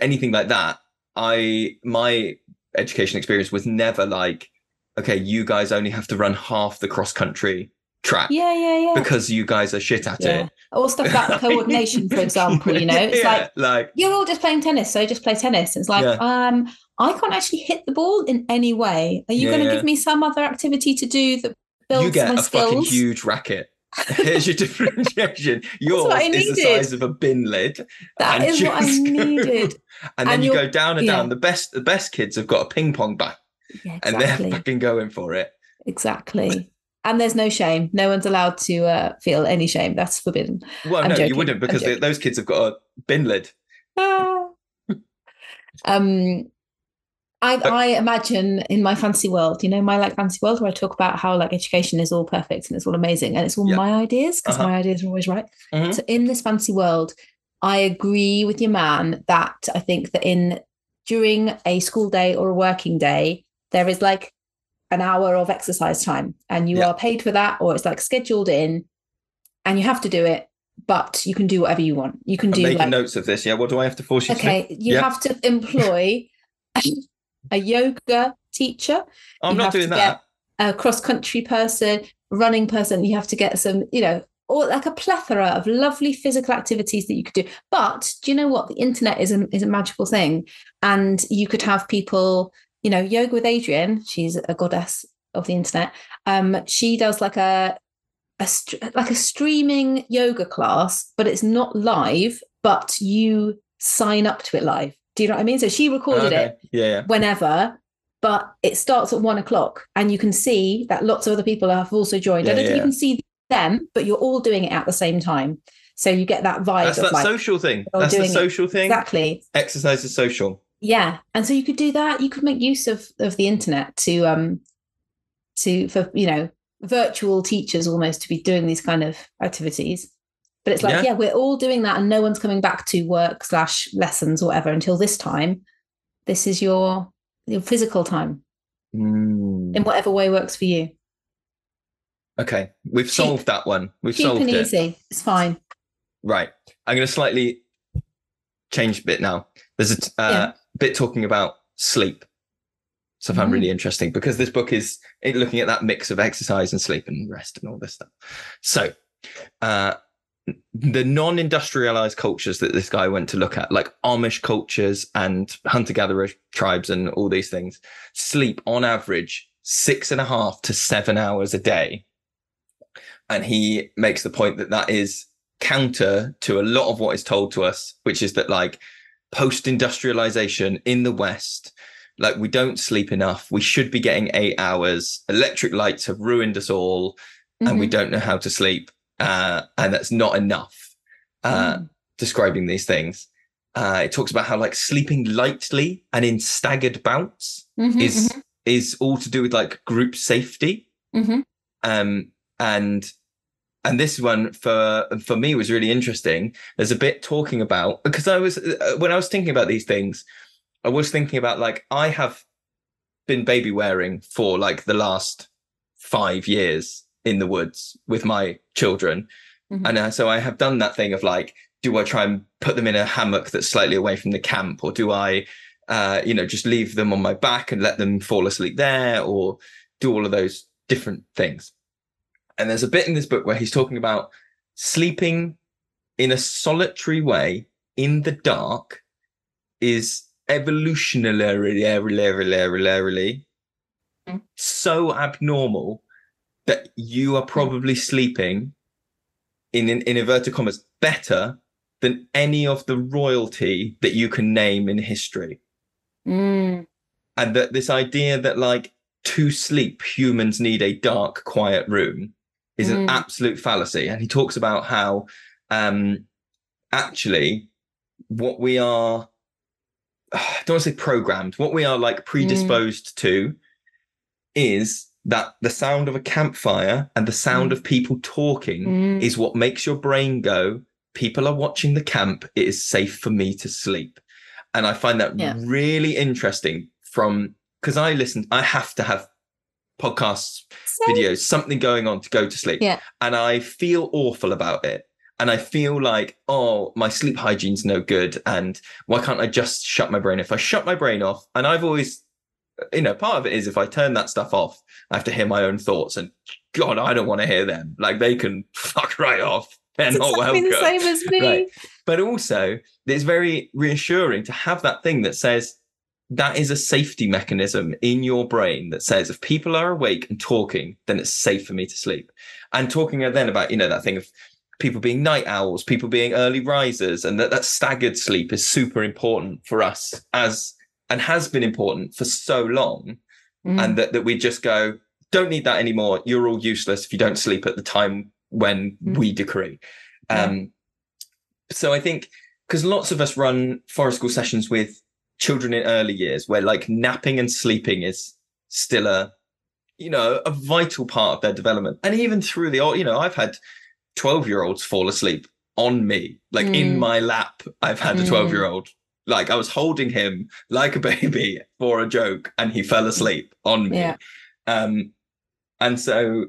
Speaker 1: anything like that. I my education experience was never like, okay, you guys only have to run half the cross country track
Speaker 3: yeah, yeah, yeah.
Speaker 1: because you guys are shit at
Speaker 3: yeah.
Speaker 1: it.
Speaker 3: Or stuff about [laughs] coordination, for example. You know, it's
Speaker 1: Yeah,
Speaker 3: like
Speaker 1: like
Speaker 3: you're all just playing tennis, so just play tennis. It's like,
Speaker 1: Yeah.
Speaker 3: um, I can't actually hit the ball in any way. Are you going to give me some other activity to do that builds
Speaker 1: you get
Speaker 3: my
Speaker 1: a fucking huge racket. [laughs] Here's your differentiation. [laughs] Yours is the size of a bin lid.
Speaker 3: That is what I needed. [laughs]
Speaker 1: And then
Speaker 3: And
Speaker 1: you go down and
Speaker 3: yeah.
Speaker 1: down. The best the best kids have got a ping pong bat
Speaker 3: Yeah,
Speaker 1: and they're fucking going for it.
Speaker 3: exactly. And there's no shame. No one's allowed to uh, feel any shame. That's forbidden.
Speaker 1: Well,
Speaker 3: I'm
Speaker 1: no,
Speaker 3: joking,
Speaker 1: you wouldn't because they- those kids have got a bin lid.
Speaker 3: Ah. um I,
Speaker 1: But-
Speaker 3: I imagine in my fancy world, you know, my like fancy world where I talk about how like education is all perfect and it's all amazing and it's all
Speaker 1: Yeah.
Speaker 3: my ideas because
Speaker 1: Uh-huh.
Speaker 3: my ideas are always right.
Speaker 1: Mhm.
Speaker 3: So in this fancy world, I agree with your man that I think that in during a school day or a working day, there is like an hour of exercise time and you
Speaker 1: Yeah.
Speaker 3: are paid for that or it's like scheduled in and you have to do it, but you can do whatever you want. You can
Speaker 1: I'm
Speaker 3: do
Speaker 1: making
Speaker 3: like
Speaker 1: notes of this. Yeah, what do I have to force you to
Speaker 3: okay, you
Speaker 1: Yeah.
Speaker 3: have to employ [laughs] [laughs] a yoga teacher,
Speaker 1: I'm
Speaker 3: you
Speaker 1: not doing that.
Speaker 3: a cross country person, running person. You have to get some, you know, or like a plethora of lovely physical activities that you could do. But do you know what? The internet is a, is a magical thing. And you could have people, you know, yoga with Adriene, she's a goddess of the internet. Um, she does like a, a like a streaming yoga class, but it's not live, but you sign up to it live. Do you know what I mean? So she recorded
Speaker 1: Okay.
Speaker 3: it
Speaker 1: Yeah, yeah.
Speaker 3: whenever, but it starts at one o'clock, and you can see that lots of other people have also joined. I don't think you can see them, but you're all doing it at the same time, so you get that vibe
Speaker 1: That's that
Speaker 3: like
Speaker 1: social thing. That's the
Speaker 3: doing it.
Speaker 1: social thing.
Speaker 3: exactly,
Speaker 1: Exercise is social.
Speaker 3: yeah. And so you could do that. You could make use of of the internet to um to for you know virtual teachers almost to be doing these kind of activities. But it's like,
Speaker 1: Yeah.
Speaker 3: yeah, we're all doing that, and no one's coming back to work slash lessons or whatever until this time. This is your your physical time
Speaker 1: Mm.
Speaker 3: in whatever way works for you.
Speaker 1: Okay, we've
Speaker 3: Cheap.
Speaker 1: solved that one. We've
Speaker 3: Cheap
Speaker 1: solved
Speaker 3: and
Speaker 1: it.
Speaker 3: easy. It's fine.
Speaker 1: Right. I'm going to slightly change a bit now. There's a t- uh,
Speaker 3: Yeah.
Speaker 1: bit talking about sleep. So I found
Speaker 3: Mm.
Speaker 1: really interesting because this book is looking at that mix of exercise and sleep and rest and all this stuff. So, uh, the non-industrialized cultures that this guy went to look at, like Amish cultures and hunter-gatherer tribes and all these things, sleep on average six and a half to seven hours a day. And he makes the point that that is counter to a lot of what is told to us, which is that like post-industrialization in the West, like we don't sleep enough. We should be getting eight hours. Electric lights have ruined us all, and we
Speaker 3: Mhm.
Speaker 1: don't know how to sleep, uh, and that's not enough. Uh,
Speaker 3: Mm.
Speaker 1: Describing these things, uh, it talks about how like sleeping lightly and in staggered bouts
Speaker 3: Mhm,
Speaker 1: is
Speaker 3: mhm,
Speaker 1: is all to do with like group safety
Speaker 3: mhm.
Speaker 1: um and and this one for for me was really interesting there's a bit talking about because i was uh, when i was thinking about these things i was thinking about like i have been baby wearing for like the last five years in the woods with my children
Speaker 3: Mhm.
Speaker 1: and uh, so i have done that thing of like do i try and put them in a hammock that's slightly away from the camp or do i uh, you know, just leave them on my back and let them fall asleep there or do all of those different things. And there's a bit in this book where he's talking about sleeping in a solitary way in the dark is evolutionarily
Speaker 3: Mm.
Speaker 1: so abnormal that you are probably sleeping in, in, in inverted commas better than any of the royalty that you can name in history.
Speaker 3: Mm.
Speaker 1: And that this idea that, like, to sleep, humans need a dark, quiet room is an
Speaker 3: Mm.
Speaker 1: absolute fallacy. And he talks about how um, actually what we are, [sighs] I don't want to say programmed, what we are like predisposed to is that the sound of a campfire and the sound
Speaker 3: Mm.
Speaker 1: of people talking
Speaker 3: Mm.
Speaker 1: is what makes your brain go, people are watching the camp, it is safe for me to sleep. And I find that
Speaker 3: Yeah.
Speaker 1: really interesting from because I listen, I have to have podcasts,
Speaker 3: Same.
Speaker 1: videos, something going on to go to sleep.
Speaker 3: Yeah.
Speaker 1: And I feel awful about it. And I feel like, oh, my sleep hygiene's no good. And why can't I just shut my brain? If I shut my brain off, and I've always, you know, part of it is if I turn that stuff off, I have to hear my own thoughts. And God, I don't want to hear them. Like they can [laughs] fuck right off. They're
Speaker 3: It's
Speaker 1: not
Speaker 3: exactly
Speaker 1: welcome
Speaker 3: the same as me.
Speaker 1: Right. but also it's very reassuring to have that thing that says that is a safety mechanism in your brain that says if people are awake and talking then it's safe for me to sleep and talking then about you know that thing of people being night owls people being early risers and that that staggered sleep is super important for us as and has been important for so long
Speaker 3: Mm.
Speaker 1: and that, that we just go don't need that anymore you're all useless if you don't sleep at the time when
Speaker 3: Mm.
Speaker 1: we decree
Speaker 3: Yeah.
Speaker 1: um so i think because lots of us run forest school sessions with children in early years where like napping and sleeping is still a you know a vital part of their development and even through the old you know i've had 12 year olds fall asleep on me like in
Speaker 3: Mm.
Speaker 1: my lap i've had a
Speaker 3: Mm.
Speaker 1: 12 year old like i was holding him like a baby [laughs] for a joke and he fell asleep on me
Speaker 3: Yeah.
Speaker 1: um and so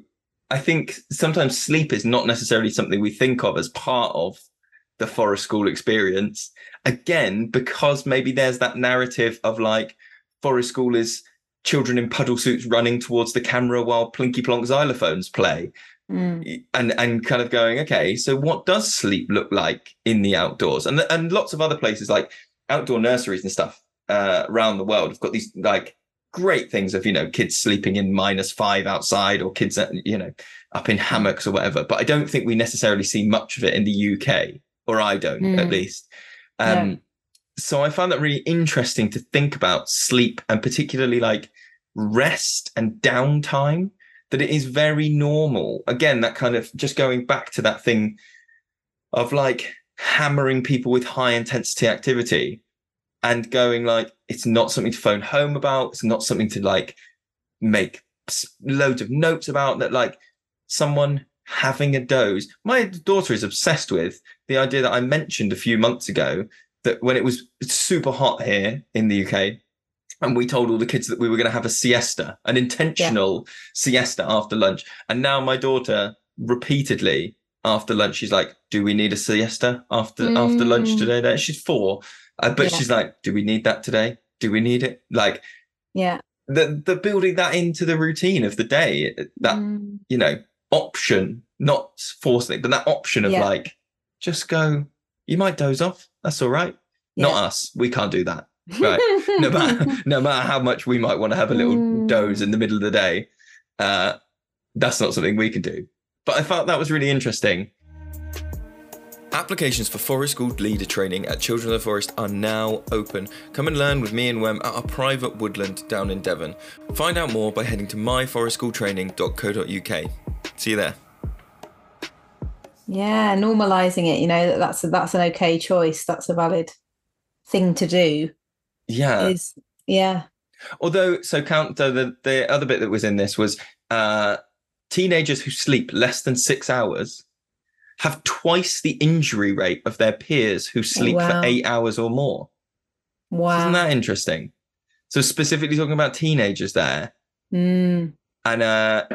Speaker 1: i think sometimes sleep is not necessarily something we think of as part of the forest school experience again because maybe there's that narrative of like forest school is children in puddle suits running towards the camera while plinky plonk xylophones play
Speaker 3: Mm.
Speaker 1: and and kind of going okay so what does sleep look like in the outdoors and and lots of other places like outdoor nurseries and stuff uh, around the world. Have got these like great things of you know kids sleeping in minus five outside or kids you know up in hammocks or whatever. But i don't think we necessarily see much of it in the uk or i don't at
Speaker 3: Mm.
Speaker 1: least. Um
Speaker 3: Yeah.
Speaker 1: so i found that really interesting to think about sleep and particularly like rest and downtime that it is very normal. Again that kind of just going back to that thing of like hammering people with high intensity activity and going like it's not something to phone home about. It's not something to like make loads of notes about that like someone having a doze. My daughter is obsessed with the idea that i mentioned a few months ago that when it was super hot here in the uk and we told all the kids that we were going to have a siesta an intentional siesta after lunch. And now my daughter repeatedly after lunch she's like do we need a siesta after after lunch
Speaker 3: Mm.
Speaker 1: today? She's four uh, but
Speaker 3: Yeah.
Speaker 1: she's like do we need that today do we need it like
Speaker 3: Yeah.
Speaker 1: the the building that into the routine of the day that
Speaker 3: Mm.
Speaker 1: you know option not forcing but that option of
Speaker 3: Yeah.
Speaker 1: like just go you might doze off that's all right not us we can't do that right no [laughs] matter no matter how much we might want to have a little
Speaker 3: Mm.
Speaker 1: doze in the middle of the day uh that's not something we can do but i thought that was really interesting
Speaker 4: Applications for Forest School leader training at Children of the Forest are now open. Come and learn with me and Wem at our private woodland down in Devon. Find out more by heading to myforestschooltraining.co.uk. See you there.
Speaker 3: Yeah, normalizing it, you know, that's a, that's an okay choice. That's a valid thing to do.
Speaker 1: yeah
Speaker 3: Is yeah.
Speaker 1: although so count the, the the other bit that was in this was uh teenagers who sleep less than six hours have twice the injury rate of their peers who sleep
Speaker 3: wow.
Speaker 1: for eight hours or more
Speaker 3: Wow.
Speaker 1: isn't that interesting so specifically talking about teenagers there
Speaker 3: Mm,
Speaker 1: and uh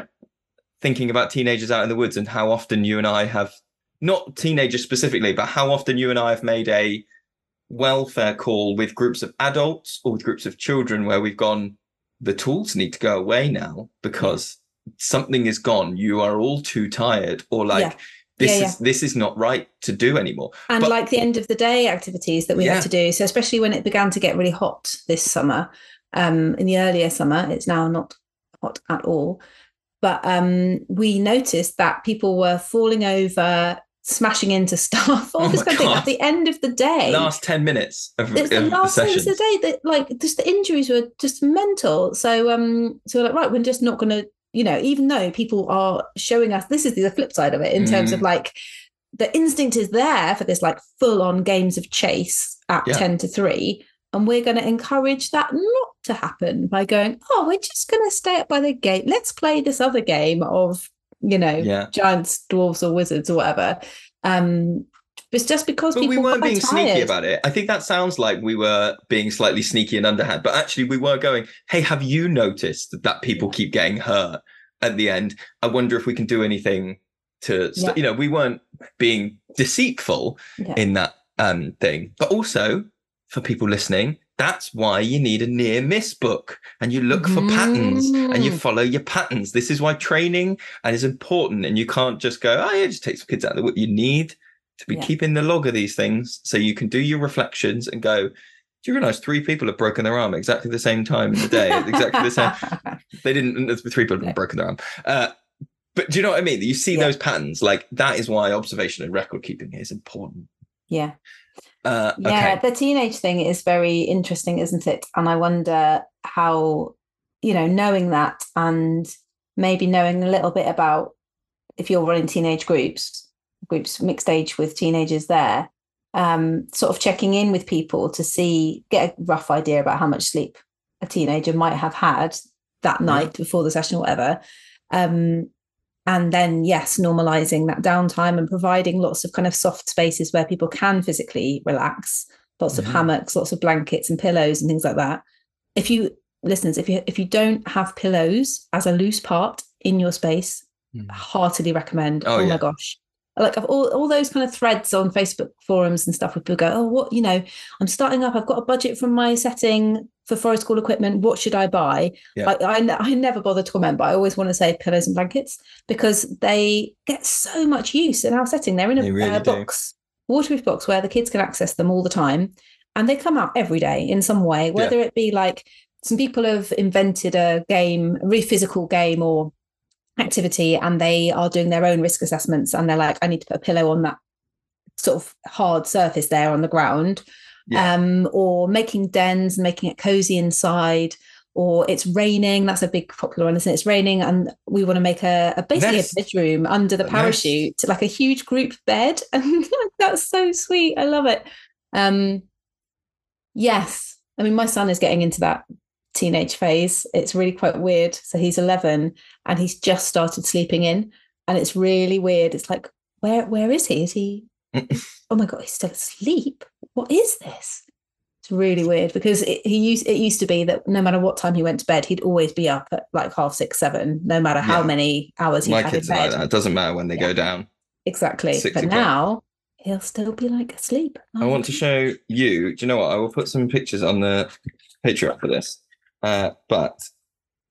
Speaker 1: thinking about teenagers out in the woods and how often you and i have not teenagers specifically but how often you and i have made a welfare call with groups of adults or with groups of children where we've gone the tools need to go away now because something is gone you are all too tired or like
Speaker 3: Yeah.
Speaker 1: This
Speaker 3: Yeah,
Speaker 1: is this is not right to do anymore
Speaker 3: and
Speaker 1: But-
Speaker 3: like the end of the day activities that we
Speaker 1: Yeah.
Speaker 3: had to do. So especially when it began to get really hot this summer, um, in the earlier summer, it's now not hot at all. But um, we noticed that people were falling over, smashing into [laughs] stuff, all
Speaker 1: Oh
Speaker 3: this kind of thing. At the end of the day,
Speaker 1: Last 10 minutes of,
Speaker 3: it's the
Speaker 1: of the
Speaker 3: last of the day that like just the injuries were just mental. So um so we're like right, we're just not gonna, you know, even though people are showing us this is the flip side of it in terms of
Speaker 1: Mm.
Speaker 3: like the instinct is there for this like full on games of chase at
Speaker 1: Yeah.
Speaker 3: 10 to 3 and we're going to encourage that not to happen by going oh we're just going to stay up by the gate let's play this other game of you know
Speaker 1: Yeah.
Speaker 3: giants dwarves or wizards or whatever um it's just because
Speaker 1: But
Speaker 3: people
Speaker 1: we weren't being sneaky about it. I think that sounds like we were being slightly sneaky and underhand, but actually we were going, hey, have you noticed that, that people keep getting hurt at the end? I wonder if we can do anything to, st-"
Speaker 3: Yeah.
Speaker 1: you know, we weren't being deceitful
Speaker 3: Yeah.
Speaker 1: in that um, thing. But also for people listening, that's why you need a near miss book and you look for patterns and you
Speaker 3: Mm.
Speaker 1: follow your patterns. This is why training and is important. And you can't just go, oh, yeah, just take some kids out of the. You need to be
Speaker 3: Yeah.
Speaker 1: keeping the log of these things so you can do your reflections and go, do you realize three people have broken their arm exactly the same time in the day? exactly the same. [laughs] They didn't, three people have broken their arm. Uh, but do you know what I mean? You see
Speaker 3: Yeah.
Speaker 1: those patterns. Like that is why observation and record keeping is important.
Speaker 3: yeah
Speaker 1: Uh,
Speaker 3: Yeah,
Speaker 1: okay.
Speaker 3: the teenage thing is very interesting, isn't it? And I wonder how, you know, knowing that and maybe knowing a little bit about if you're running teenage groups, groups mixed age with teenagers there, um, sort of checking in with people to see, get a rough idea about how much sleep a teenager might have had that night before the session or whatever. Um, and then yes normalizing that downtime and providing lots of kind of soft spaces where people can physically relax lots of hammocks lots of blankets and pillows and things like that if you listeners if you if you don't have pillows as a loose part in your space
Speaker 1: Mm.
Speaker 3: heartily recommend
Speaker 1: Oh,
Speaker 3: oh,
Speaker 1: yeah.
Speaker 3: my gosh like of all, all those kind of threads on facebook forums and stuff where people go oh what you know i'm starting up. I've got a budget from my setting for forest school equipment. What should i buy?
Speaker 1: Yeah.
Speaker 3: I, I, I never bother to comment but i always want to say pillows and blankets because they get so much use in our setting. They're in a
Speaker 1: They really
Speaker 3: uh, box waterproof box where the kids can access them all the time and they come out every day in some way whether it be like some people have invented a game a really physical game or activity and they are doing their own risk assessments and they're like i need to put a pillow on that sort of hard surface there on the ground
Speaker 1: Yeah.
Speaker 3: um or making dens and making it cozy inside or it's raining that's a big popular one isn't it it's raining and we want to make a, a basically
Speaker 1: Nest.
Speaker 3: a bedroom under the
Speaker 1: A nest.
Speaker 3: parachute like a huge group bed [laughs] and that's so sweet i love it um yes i mean my son is getting into that teenage phase it's really quite weird so he's 11 and he's just started sleeping in and it's really weird it's like where where is he is he [laughs] oh my god he's still asleep what is this it's really weird because it, he used it used to be that no matter what time he went to bed he'd always be up at like half six seven no matter how
Speaker 1: Yeah.
Speaker 3: many hours he
Speaker 1: My
Speaker 3: had in
Speaker 1: kids are like
Speaker 3: bed
Speaker 1: that. It doesn't matter when they
Speaker 3: Yeah.
Speaker 1: go down.
Speaker 3: exactly
Speaker 1: Six
Speaker 3: but
Speaker 1: o'clock.
Speaker 3: now he'll still be like asleep
Speaker 1: I want to show you. Do you know what? I will put some pictures on the Patreon for this. Uh, but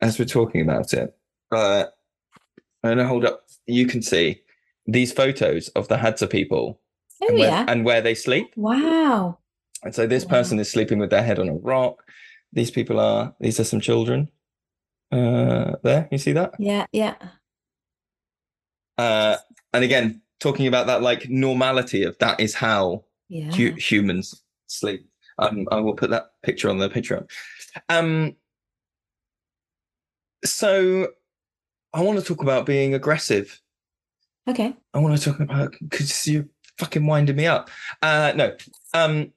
Speaker 1: as we're talking about it, uh, I'm gonna hold up. You can see these photos of the Hadza people
Speaker 3: oh
Speaker 1: and, where,
Speaker 3: yeah
Speaker 1: and where they sleep.
Speaker 3: wow
Speaker 1: And so this
Speaker 3: Wow.
Speaker 1: person is sleeping with their head on a rock. These people are. These are some children. Uh, there, you see that?
Speaker 3: yeah yeah
Speaker 1: Uh, and again, talking about that like normality of that is how
Speaker 3: yeah
Speaker 1: hu- humans sleep. Um, I will put that picture on the Patreon. Um, so I want to talk about being aggressive.
Speaker 3: okay
Speaker 1: I want to talk about because you're fucking winding me up. Uh, no, um,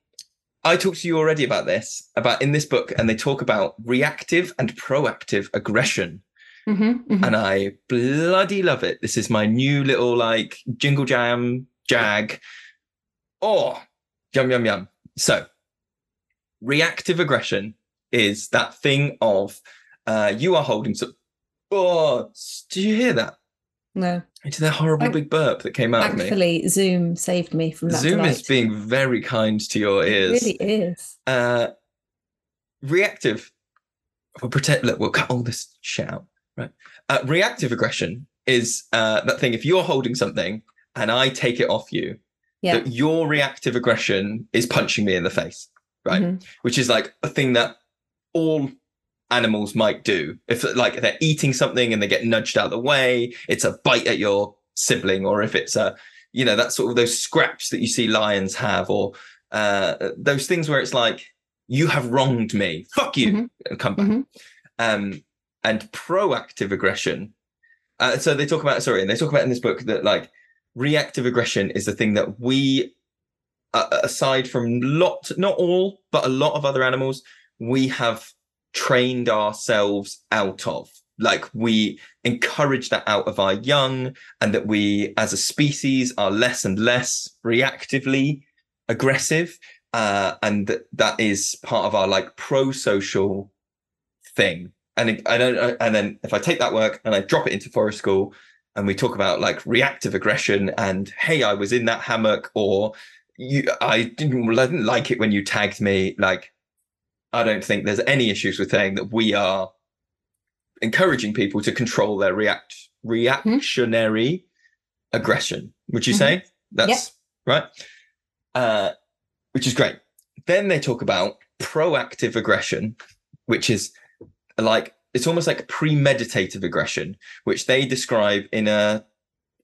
Speaker 1: I talked to you already about this, about in this book, and they talk about reactive and proactive aggression
Speaker 3: Mhm, mhm.
Speaker 1: and I bloody love it. This is my new little like jingle jam jag. Oh, yum yum yum. So, reactive aggression is that thing of uh, you are holding some. Oh, did you hear that?
Speaker 3: no
Speaker 1: It's that horrible
Speaker 3: Thank-
Speaker 1: big burp that came out of me.
Speaker 3: Thankfully, Zoom saved me from that.
Speaker 1: Zoom is being very kind to your
Speaker 3: It
Speaker 1: ears.
Speaker 3: really is.
Speaker 1: uh reactive we'll pretend look we'll cut all this shit out right uh, reactive aggression is uh that thing if you're holding something and i take it off you
Speaker 3: Yeah.
Speaker 1: that your reactive aggression is punching me in the face right
Speaker 3: Mhm.
Speaker 1: which is like a thing that all animals might do if like they're eating something and they get nudged out of the way it's a bite at your sibling or if it's a you know that sort of those scraps that you see lions have or uh those things where it's like you have wronged me fuck you
Speaker 3: Mhm.
Speaker 1: and come back
Speaker 3: Mhm.
Speaker 1: um and proactive aggression uh, so they talk about sorry and they talk about in this book that like reactive aggression is the thing that we aside from lot not all but a lot of other animals we have trained ourselves out of. Like we encourage that out of our young and that we as a species are less and less reactively aggressive uh, and that is part of our like pro-social thing. And I don't and then if I take that work and I drop it into forest school and we talk about like reactive aggression and hey I was in that hammock or you I didn't I didn't like it when you tagged me like I don't think there's any issues with saying that we are encouraging people to control their react reactionary aggression. Would you
Speaker 3: Mhm.
Speaker 1: say that's right? Uh, which is great. Then they talk about proactive aggression, which is like it's almost like premeditative aggression, which they describe in a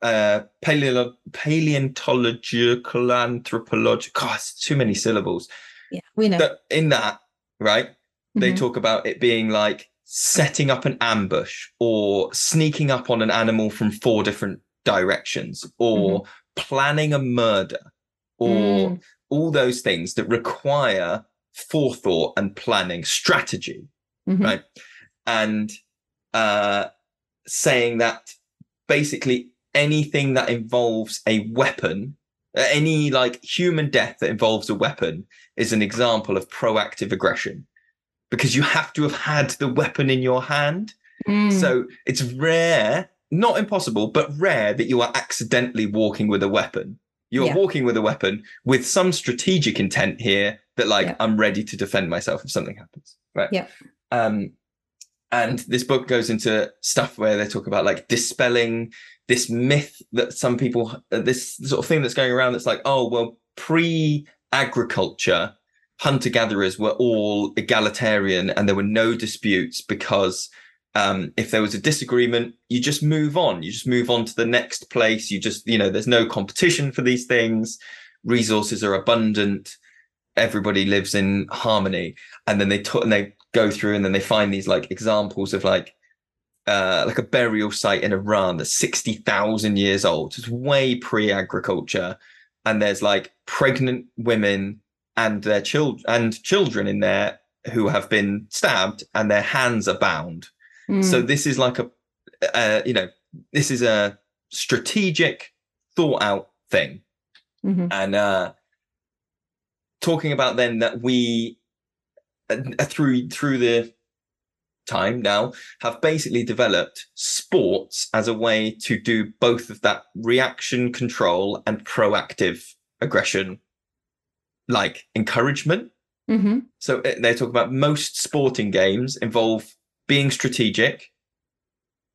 Speaker 1: uh, paleo- paleontological anthropological. God, it's too many syllables.
Speaker 3: Yeah, we know.
Speaker 1: That in that, right? They
Speaker 3: Mhm.
Speaker 1: talk about it being like setting up an ambush or sneaking up on an animal from four different directions or planning a murder or
Speaker 3: Mm.
Speaker 1: all those things that require forethought and planning strategy
Speaker 3: Mhm.
Speaker 1: right and uh saying that basically anything that involves a weapon uh, any like human death that involves a weapon is an example of proactive aggression because you have to have had the weapon in your hand
Speaker 3: Mm.
Speaker 1: so it's rare, not impossible, but rare that you are accidentally walking with a weapon. You are
Speaker 3: Yeah.
Speaker 1: walking with a weapon with some strategic intent here that, like,
Speaker 3: Yeah.
Speaker 1: I'm ready to defend myself if something happens. Right.
Speaker 3: Yeah.
Speaker 1: Um, and this book goes into stuff where they talk about like dispelling this myth that some people, uh, this sort of thing that's going around that's like, oh, well, pre agriculture, hunter gatherers were all egalitarian and there were no disputes because um, if there was a disagreement, you just move on. You just move on to the next place. You just, you know, there's no competition for these things. Resources are abundant. Everybody lives in harmony. And then they talk and they go through and then they find these like examples of like, uh, like a burial site in Iran that's 60,000 years old. It's way pre agriculture. And there's like pregnant women and their children and children in there who have been stabbed and their hands are bound.
Speaker 3: Mm.
Speaker 1: So this is like a, uh, you know, this is a strategic, thought out thing,
Speaker 3: Mhm.
Speaker 1: and uh, talking about then that we, uh, through through the time now, have basically developed sports as a way to do both of that reaction control and proactive aggression, like encouragement.
Speaker 3: Mhm.
Speaker 1: So uh, they talk about most sporting games involve being strategic,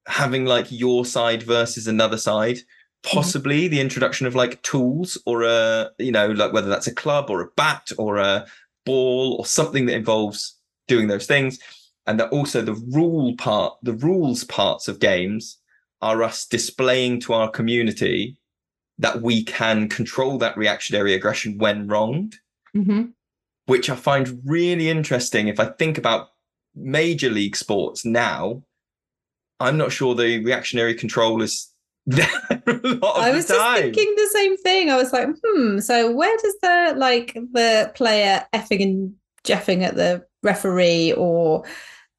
Speaker 1: having like your side versus another side, possibly the introduction of like tools or a, you know, like whether that's a club or a bat or a ball or something that involves doing those things. And that also the rule part, the rules parts of games are us displaying to our community that we can control that reactionary aggression when wronged
Speaker 3: Mhm.
Speaker 1: which I find really interesting. If I think about major league sports now, I'm not sure the reactionary control is [laughs] there a lot of
Speaker 3: I was just thinking the same thing. I was like, hmm. So where does the like the player effing and jeffing at the referee or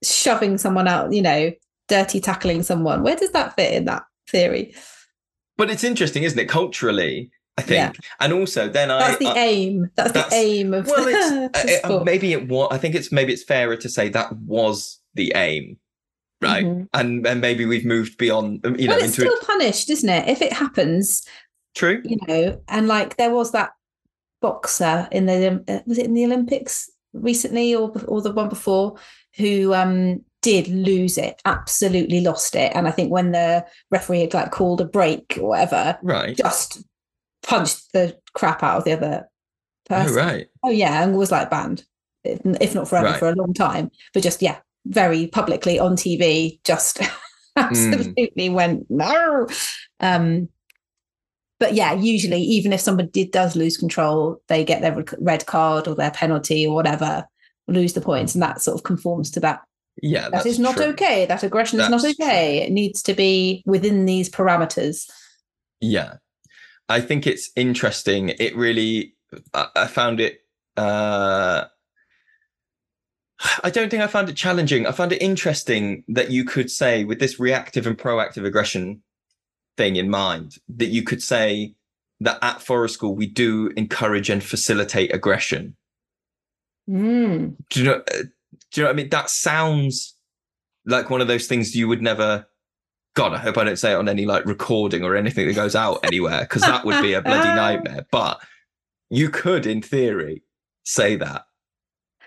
Speaker 3: shoving someone out, you know, dirty tackling someone? Where does that fit in that theory?
Speaker 1: but it's interesting, isn't it? Culturally, I think, and also then
Speaker 3: That's
Speaker 1: I.
Speaker 3: That's the
Speaker 1: I-
Speaker 3: aim. That's,
Speaker 1: that's-
Speaker 3: the aim of
Speaker 1: well, it's [laughs]
Speaker 3: the
Speaker 1: uh, uh, maybe it was. I think it's maybe it's fairer to say that was the aim, right?
Speaker 3: Mhm.
Speaker 1: And and maybe we've moved beyond, you know,
Speaker 3: well, it's still punished, isn't it? If it happens,
Speaker 1: true.
Speaker 3: you know, and like there was that boxer in the uh, was it in the Olympics recently or or the one before who um did lose it, absolutely lost it, and I think when the referee had like called a break or whatever,
Speaker 1: Right.
Speaker 3: just punched the crap out of the other person.
Speaker 1: Oh,
Speaker 3: person.
Speaker 1: right.
Speaker 3: Oh yeah, and was like banned, if not forever,
Speaker 1: Right.
Speaker 3: for a long time. But just yeah, very publicly on TV, just [laughs]
Speaker 1: Hmm.
Speaker 3: absolutely went no. Um, but yeah, usually even if somebody does lose control, they get their red card or their penalty or whatever, lose the points, and that sort of conforms to that.
Speaker 1: Yeah, that's
Speaker 3: not
Speaker 1: true.
Speaker 3: okay. That aggression is not
Speaker 1: That's
Speaker 3: okay. It needs to be within these parameters.
Speaker 1: Yeah. I think it's interesting. It really, I, I found it, uh, I don't think I found it challenging. I found it interesting that you could say, with this reactive and proactive aggression thing in mind, that you could say that at Forest School, we do encourage and facilitate aggression.
Speaker 3: Mm.
Speaker 1: Do you know, uh, do you know what I mean? That sounds like one of those things you would never. God, I hope I don't say it on any like recording or anything that goes out anywhere because that would be a bloody [laughs] nightmare. But you could, in theory, say that,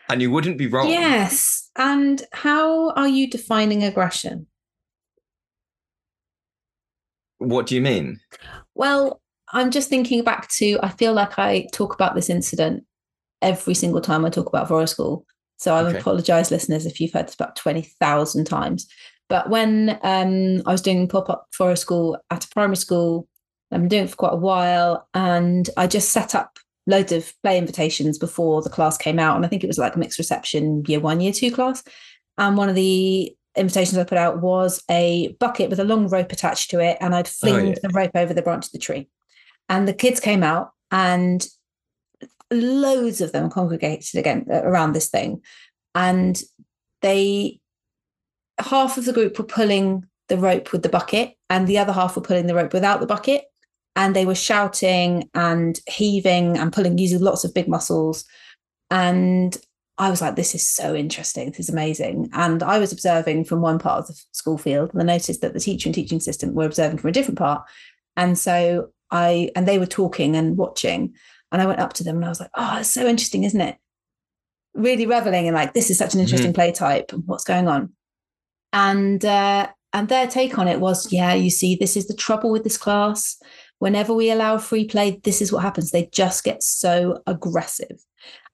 Speaker 1: and you wouldn't be wrong.
Speaker 3: Yes. And how are you defining aggression?
Speaker 1: What do you mean?
Speaker 3: Well, I'm just thinking back to, I feel like I talk about this incident every single time I talk about Forest School. So I
Speaker 1: Okay.
Speaker 3: apologize, listeners, if you've heard this about 20,000 times. But when um, I was doing pop up Forest School at a primary school, I've been doing it for quite a while, and I just set up loads of play invitations before the class came out. And I think it was like a mixed reception year one, year two class. And one of the invitations I put out was a bucket with a long rope attached to it, and I'd fling
Speaker 1: yeah.
Speaker 3: the rope over the branch of the tree. And the kids came out, and loads of them congregated again uh, around this thing, and they half of the group were pulling the rope with the bucket, and the other half were pulling the rope without the bucket, and they were shouting and heaving and pulling using lots of big muscles, and I was like, this is so interesting. This is amazing. And I was observing from one part of the school field and I noticed that the teacher and teaching assistant were observing from a different part. And so I, and they were talking and watching. And I went up to them and I was like, oh, it's so interesting, isn't it? Really reveling in like, this is such an interesting play type and what's going on. And, uh, and their take on it was, yeah, you see, this is the trouble with this class. Whenever we allow free play, this is what happens. They just get so aggressive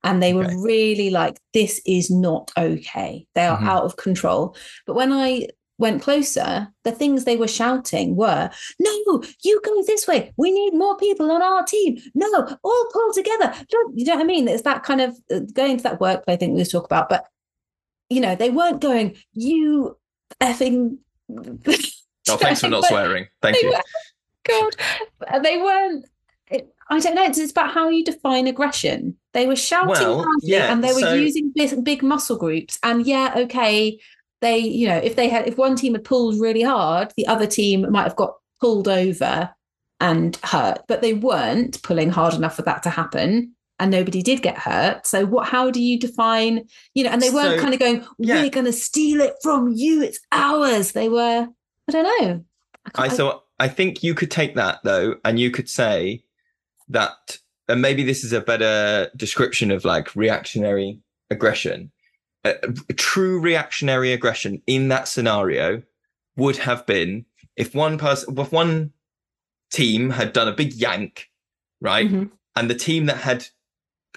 Speaker 3: and they were
Speaker 1: Okay.
Speaker 3: really like this is not okay they are
Speaker 1: Mhm.
Speaker 3: out of control but when i went closer the things they were shouting were no you go this way we need more people on our team no all pull together you know what i mean it's that kind of uh, going to that workplay thing we talk about but you know they weren't going you effing [laughs]
Speaker 1: Oh, thanks for not swearing. Thank
Speaker 3: they
Speaker 1: you.
Speaker 3: were- [laughs] God, they weren't. I don't know. It's about how you define aggression. They were shouting
Speaker 1: Well, yeah,
Speaker 3: and they were
Speaker 1: so-
Speaker 3: using big, big muscle groups. And yeah, okay, they, you know, if they had, if one team had pulled really hard, the other team might have got pulled over and hurt, but they weren't pulling hard enough for that to happen. And nobody did get hurt. So what? How do you define? You know, and they weren't
Speaker 1: So,
Speaker 3: kind of going,
Speaker 1: yeah.
Speaker 3: "We're going to steal it from you. It's ours." They were, I don't know.
Speaker 1: I
Speaker 3: can't-
Speaker 1: so I think you could take that though, and you could say that, and maybe this is a better description of like reactionary aggression. True reactionary aggression in that scenario would have been if one person, if one team had done a big yank, right,
Speaker 3: Mhm.
Speaker 1: and the team that had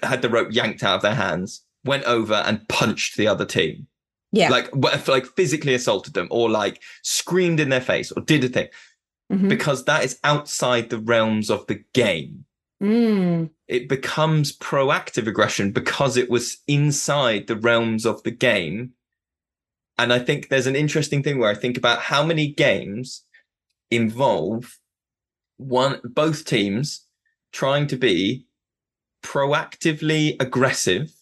Speaker 1: had the rope yanked out of their hands went over and punched the other team
Speaker 3: Yeah.
Speaker 1: like like physically assaulted them or like screamed in their face or did a thing
Speaker 3: Mhm.
Speaker 1: because that is outside the realms of the game
Speaker 3: Mm.
Speaker 1: it becomes proactive aggression because it was inside the realms of the game and i think there's an interesting thing where i think about how many games involve one both teams trying to be proactively aggressive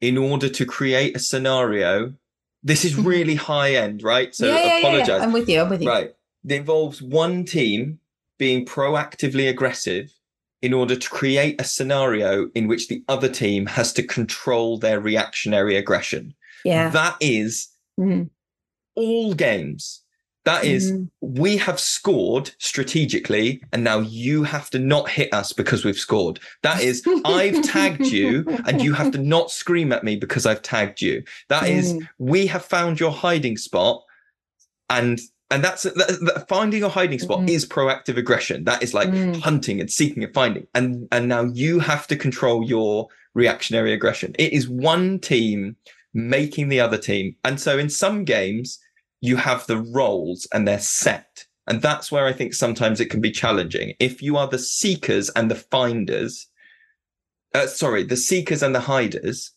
Speaker 1: in order to create a scenario this is
Speaker 3: Mhm.
Speaker 1: really high end right so
Speaker 3: yeah, yeah, yeah, yeah.
Speaker 1: apologize
Speaker 3: I'm with you. I'm with you.
Speaker 1: Right. It involves one team being proactively aggressive in order to create a scenario in which the other team has to control their reactionary aggression.
Speaker 3: Yeah.
Speaker 1: That is
Speaker 3: Mhm.
Speaker 1: all games. That is,
Speaker 3: Mhm.
Speaker 1: we have scored strategically, and now you have to not hit us because we've scored. That is, I've tagged you, and you have to [laughs] not scream at me because I've tagged you. That is,
Speaker 3: Mm.
Speaker 1: we have found your hiding spot and and that's that, that finding your hiding spot
Speaker 3: Mhm.
Speaker 1: is proactive aggression that is like
Speaker 3: Mm.
Speaker 1: hunting and seeking and finding and and now you have to control your reactionary aggression it is one team making the other team and so in some games you have the roles and they're set And that's where I think sometimes it can be challenging. If you are the seekers and the finders, uh, sorry, the seekers and the hiders,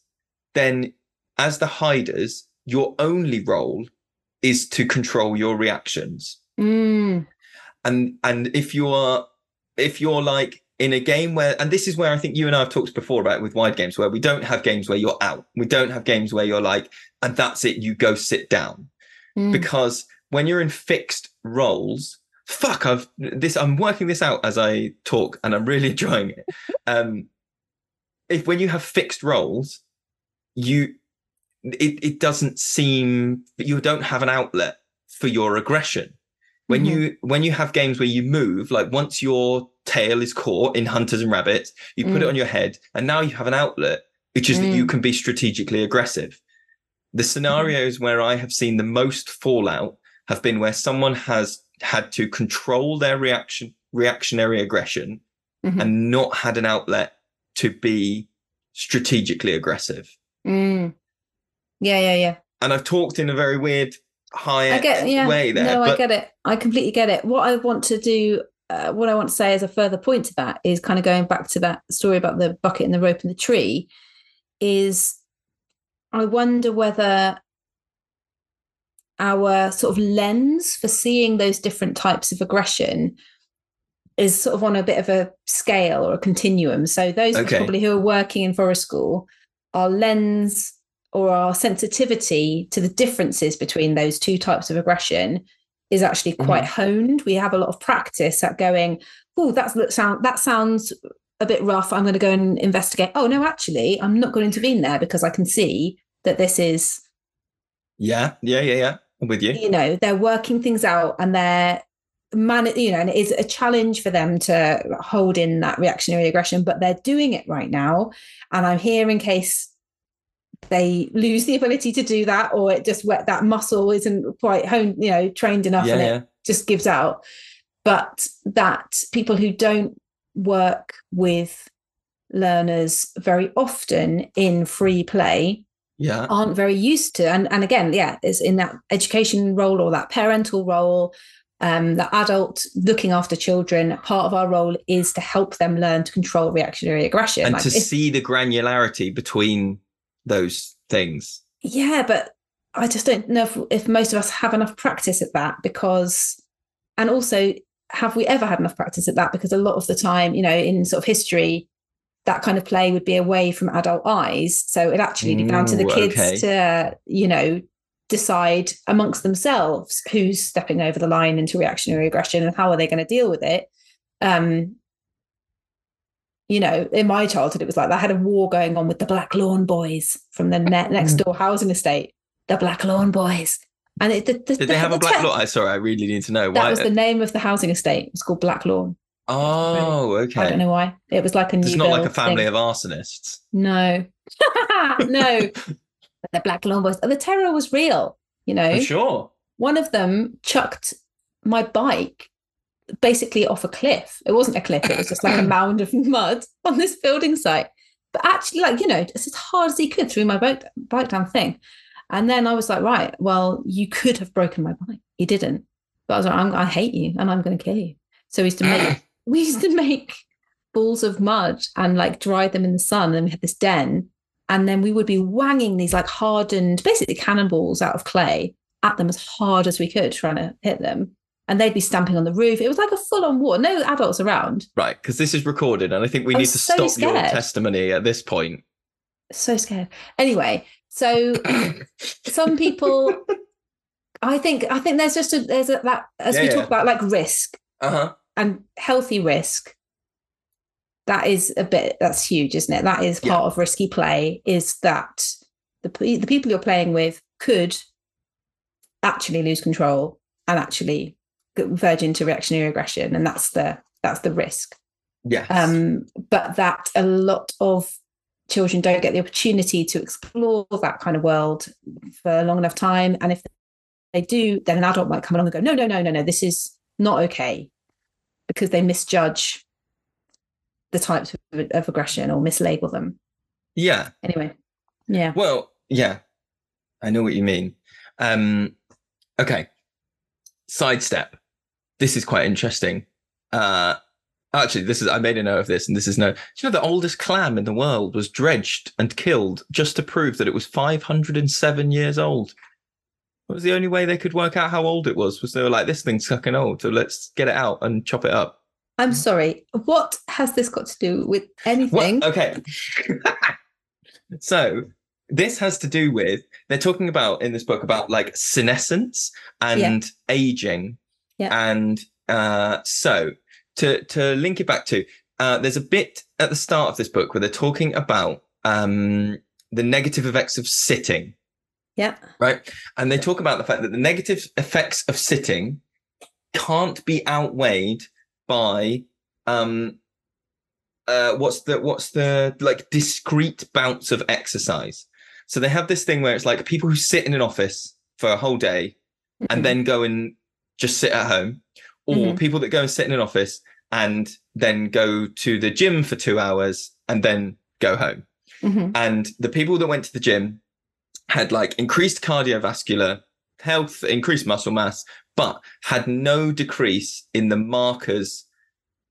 Speaker 1: then as the hiders, your only role is to control your reactions.
Speaker 3: Mm.
Speaker 1: And and if you are if you're like in a game where and this is where I think you and I have talked before about with wide games where we don't have games where you're out. We don't have games where you're like, and that's it, you go sit down.
Speaker 3: Mm.
Speaker 1: Because when you're in fixed roles, fuck, I've this I'm working this out as I talk and I'm really [laughs] enjoying it. Um if when you have fixed roles, you it, it doesn't seem that you don't have an outlet for your aggression when
Speaker 3: Mhm.
Speaker 1: you when you have games where you move like once your tail is caught in hunters and rabbits you put it
Speaker 3: Mm.
Speaker 1: on your head and now you have an outlet which is that you
Speaker 3: Mm.
Speaker 1: can be strategically aggressive the scenarios where i have seen the most fallout have been where someone has had to control their reaction reactionary aggression
Speaker 3: Mhm.
Speaker 1: and not had an outlet to be strategically aggressive
Speaker 3: Mm. Yeah, yeah, yeah.
Speaker 1: and i've talked in a very weird high
Speaker 3: I get yeah.
Speaker 1: way there
Speaker 3: no, I get it. I completely get it. What I want to do, uh, what I want to say as a further point to that is kind of going back to that story about the bucket and the rope and the tree. Is I wonder whether our sort of lens for seeing those different types of aggression is sort of on a bit of a scale or a continuum. So those
Speaker 1: Okay.
Speaker 3: probably who are working in forest school, our lens or our sensitivity to the differences between those two types of aggression is actually mm-hmm. quite honed. We have a lot of practice at going, oh, that's that sound that sounds a bit rough. I'm going to go and investigate. Oh no, actually, I'm not going to intervene there because I can see that this is
Speaker 1: yeah yeah yeah yeah i'm with you
Speaker 3: you know they're working things out and they're man you know and it is a challenge for them to hold in that reactionary aggression but they're doing it right now and i'm here in case they lose the ability to do that or it just wet that muscle isn't quite honed you know trained enough
Speaker 1: yeah
Speaker 3: and
Speaker 1: yeah
Speaker 3: it just gives out. But that people who don't work with learners very often in free play
Speaker 1: yeah.
Speaker 3: aren't very used to and and again yeah is in that education role or that parental role um the adult looking after children part of our role is to help them learn to control reactionary aggression.
Speaker 1: And
Speaker 3: Like,
Speaker 1: to see the granularity between those things.
Speaker 3: Yeah but i just don't know if, if most of us have enough practice at that because and also have we ever had enough practice at that? Because a lot of the time you know in sort of history that kind of play would be away from adult eyes. So it actually be down to the kids
Speaker 1: okay.
Speaker 3: to you know decide amongst themselves who's stepping over the line into reactionary aggression and how are they going to deal with it. Um you know in my childhood it was like i had a war going on with the black lawn boys from the ne- next mm. door housing estate. The black lawn boys. And it, the, the,
Speaker 1: did they have
Speaker 3: the
Speaker 1: a black lawn? I sorry i really need to know
Speaker 3: that
Speaker 1: why
Speaker 3: was the name of the housing estate. It was called black lawn.
Speaker 1: Oh okay.
Speaker 3: i don't know why. It was like a new
Speaker 1: it's not like a family
Speaker 3: thing.
Speaker 1: of arsonists.
Speaker 3: No. [laughs] No. [laughs] The black lawn boys. The terror was real you know?
Speaker 1: I'm sure.
Speaker 3: One of them chucked my bike basically off a cliff. It wasn't a cliff, it was just like a [coughs] mound of mud on this building site. But actually, like, you know, just as hard as he could threw my bike, bike down thing. And then I was like, right, well, you could have broken my bike. He didn't. But I was like, I'm, I hate you and I'm going to kill you. So we used to make, [coughs] we used to make balls of mud and like dry them in the sun. And we had this den. And then we would be wanging these like hardened, basically cannonballs out of clay at them as hard as we could, trying to hit them. And they'd be stamping on the roof. It was like a full on war. No adults around.
Speaker 1: right because this is recorded and i think we
Speaker 3: I
Speaker 1: need to
Speaker 3: so
Speaker 1: stop your testimony at this point
Speaker 3: So scared. Anyway, so [coughs] some people, I think, I think there's just a there's a that as
Speaker 1: Yeah,
Speaker 3: we
Speaker 1: yeah.
Speaker 3: talk about like risk
Speaker 1: uh-huh
Speaker 3: and healthy risk. That is a bit that's huge, isn't it? That is
Speaker 1: Yeah.
Speaker 3: part of risky play. Is that the the people you're playing with could actually lose control and actually verge into reactionary aggression, and that's the that's the risk.
Speaker 1: yes
Speaker 3: um, but that a lot of children don't get the opportunity to explore that kind of world for a long enough time and if they do then an adult might come along and go no no no no no this is not okay because they misjudge the types of, of aggression or mislabel them
Speaker 1: yeah
Speaker 3: anyway yeah
Speaker 1: Well, yeah, I know what you mean. Um, okay, sidestep. This is quite interesting. Uh, actually, this is I made a note of this, and this is no. Do you know the oldest clam in the world was dredged and killed just to prove that it was 507 years old. It was the only way they could work out how old it was. Was they were like, this thing's fucking old, so let's get it out and chop it up.
Speaker 3: I'm sorry. What has this got to do with anything?
Speaker 1: What? Okay. [laughs] so this has to do with they're talking about in this book about like senescence and aging.
Speaker 3: Yeah.
Speaker 1: And uh, so to to link it back to uh, there's a bit at the start of this book where they're talking about um, the negative effects of sitting,
Speaker 3: Yeah.
Speaker 1: right? And they talk about the fact that the negative effects of sitting can't be outweighed by um uh what's the what's the like discrete bouts of exercise so they have this thing where it's like people who sit in an office for a whole day and then go and just sit at home or
Speaker 3: Mhm.
Speaker 1: people that go and sit in an office and then go to the gym for two hours and then go home
Speaker 3: Mhm.
Speaker 1: and the people that went to the gym had like increased cardiovascular health, increased muscle mass, but had no decrease in the markers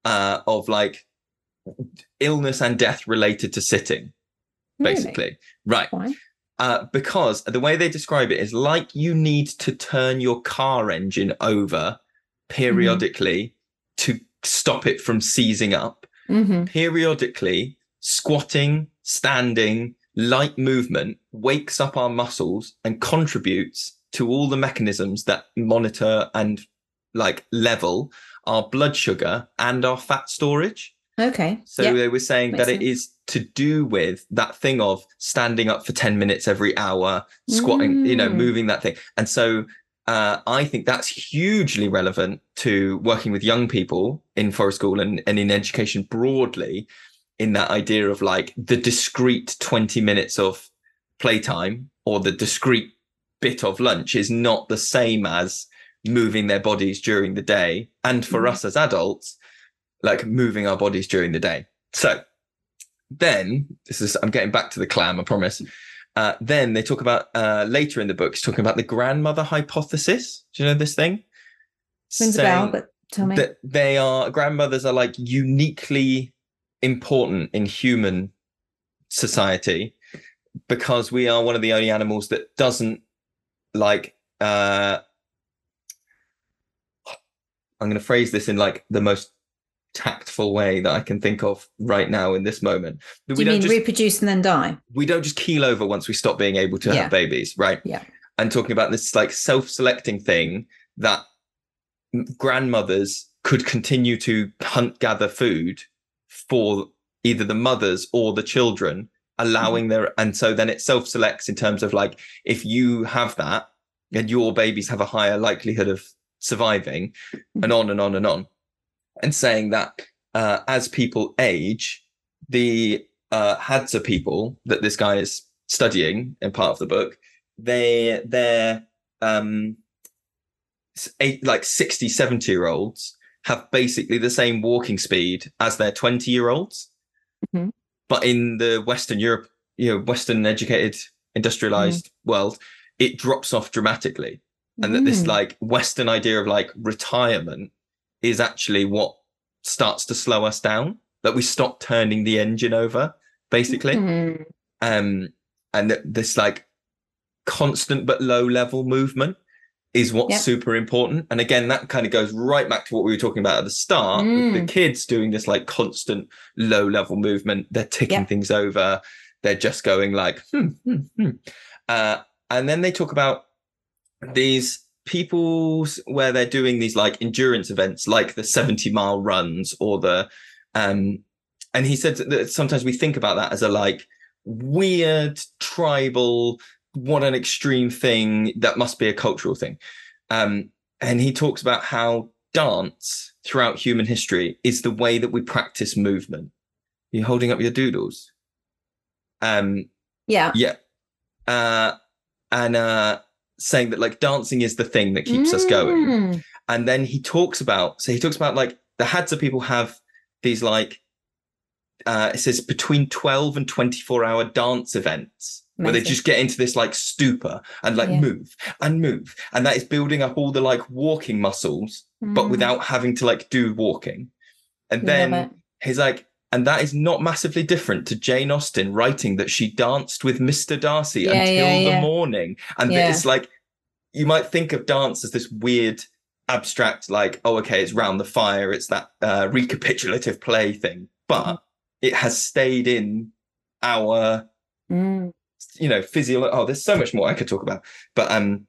Speaker 1: uh, of like illness and death related to sitting,
Speaker 3: Really?
Speaker 1: basically. Right.
Speaker 3: Why?
Speaker 1: Uh, because the way they describe it is like you need to turn your car engine over periodically to stop it from seizing up
Speaker 3: Mhm.
Speaker 1: periodically squatting, standing, light movement wakes up our muscles and contributes to all the mechanisms that monitor and like level our blood sugar and our fat storage.
Speaker 3: Okay.
Speaker 1: So
Speaker 3: yeah.
Speaker 1: they were saying
Speaker 3: makes
Speaker 1: that it is to do with that thing of standing up for 10 minutes every hour, squatting, you know,
Speaker 3: Mm.
Speaker 1: moving that thing. And so uh, I think that's hugely relevant to working with young people in forest school and, and in education broadly, in that idea of like the discrete 20 minutes of playtime or the discrete bit of lunch is not the same as moving their bodies during the day. And for
Speaker 3: Mhm.
Speaker 1: us as adults, like moving our bodies during the day. So then this is I'm getting back to the clam, I promise. Uh, then they talk about uh, later in the book, it's talking about the grandmother hypothesis. Do you know this thing?
Speaker 3: Rings a bell, but tell me.
Speaker 1: That they are grandmothers are like uniquely important in human society because we are one of the only animals that doesn't like uh I'm going to phrase this in like the most tactful way that I can think of right now in this moment. That
Speaker 3: Do
Speaker 1: we
Speaker 3: you
Speaker 1: don't
Speaker 3: mean
Speaker 1: just
Speaker 3: reproduce and then die?
Speaker 1: we don't just keel over once we stop being able to
Speaker 3: Yeah.
Speaker 1: have babies, right?
Speaker 3: Yeah.
Speaker 1: And talking about this like self-selecting thing that grandmothers could continue to hunt gather food for either the mothers or the children allowing mm-hmm. their and so then it self-selects in terms of like if you have that and your babies have a higher likelihood of surviving and mm-hmm. on and on and on and saying that uh, as people age the uh, Hadza people that this guy is studying in part of the book, they they're um eight like 60, 70 year olds have basically the same walking speed as their 20 year olds.
Speaker 3: Mhm.
Speaker 1: But in the Western Europe, you know, Western educated, industrialized world, it drops off dramatically. And that this
Speaker 3: Mm.
Speaker 1: like Western idea of like retirement is actually what starts to slow us down. That we stop turning the engine over, basically
Speaker 3: Mm.
Speaker 1: um and that this like constant but low level movement is what's
Speaker 3: Yep.
Speaker 1: super important and again that kind of goes right back to what we were talking about at the start with the
Speaker 3: Mm.
Speaker 1: kids doing this like constant low level movement they're ticking
Speaker 3: Yep.
Speaker 1: things over they're just going like hmm, hmm, hmm. Uh, and then they talk about these people's where they're doing these like endurance events like the 70 mile runs or the um and he said that sometimes we think about that as a like weird tribal what an extreme thing that must be a cultural thing. Um and he talks about how dance throughout human history is the way that we practice movement. You're holding up your doodles. Um
Speaker 3: Yeah.
Speaker 1: yeah. Uh and uh saying that like dancing is the thing that keeps us going
Speaker 3: Mm.
Speaker 1: and then he talks about so he talks about like the Hadza people have these like uh it says between 12 and 24 hour dance events where they just get into this like stupor and like
Speaker 3: Yeah.
Speaker 1: move and move. And that is building up all the like walking muscles, but
Speaker 3: Mm.
Speaker 1: without having to like do walking. And
Speaker 3: Love
Speaker 1: then
Speaker 3: it.
Speaker 1: he's like, and that is not massively different to Jane Austen writing that she danced with Mr. Darcy
Speaker 3: Yeah,
Speaker 1: until
Speaker 3: yeah,
Speaker 1: the
Speaker 3: yeah.
Speaker 1: morning. And it's like, you might think of dance as this weird, abstract, like, oh, okay, it's round the fire, it's that uh, recapitulative play thing. But
Speaker 3: Mm-hmm.
Speaker 1: it has stayed in our,
Speaker 3: Mm.
Speaker 1: you know, physio. Oh, there's so much more I could talk about. But um,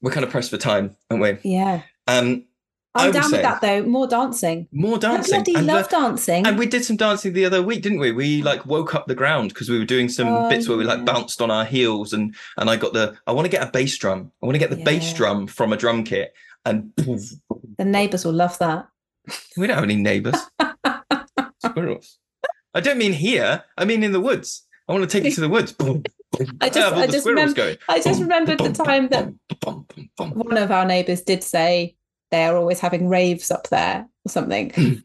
Speaker 1: we're kind of pressed for time, aren't we?
Speaker 3: Yeah.
Speaker 1: Um,
Speaker 3: I'm down with that though. More dancing.
Speaker 1: more
Speaker 3: I
Speaker 1: dancing.
Speaker 3: bloody
Speaker 1: And, uh,
Speaker 3: love dancing.
Speaker 1: And we did some dancing the other week, didn't we? We like woke up the ground because we were doing some
Speaker 3: Oh,
Speaker 1: bits where we like bounced on our heels and and I got the I want to get a bass drum. I want to get the bass drum from a drum kit and poof.
Speaker 3: the neighbours will love that.
Speaker 1: we don't have any neighbors. [laughs] Squirrels. I don't mean here. I mean in the woods. I want to take you to the woods.
Speaker 3: I just-
Speaker 1: all
Speaker 3: I just. I just remembered the time that one of our neighbours did say they are always having raves up there or something. [laughs]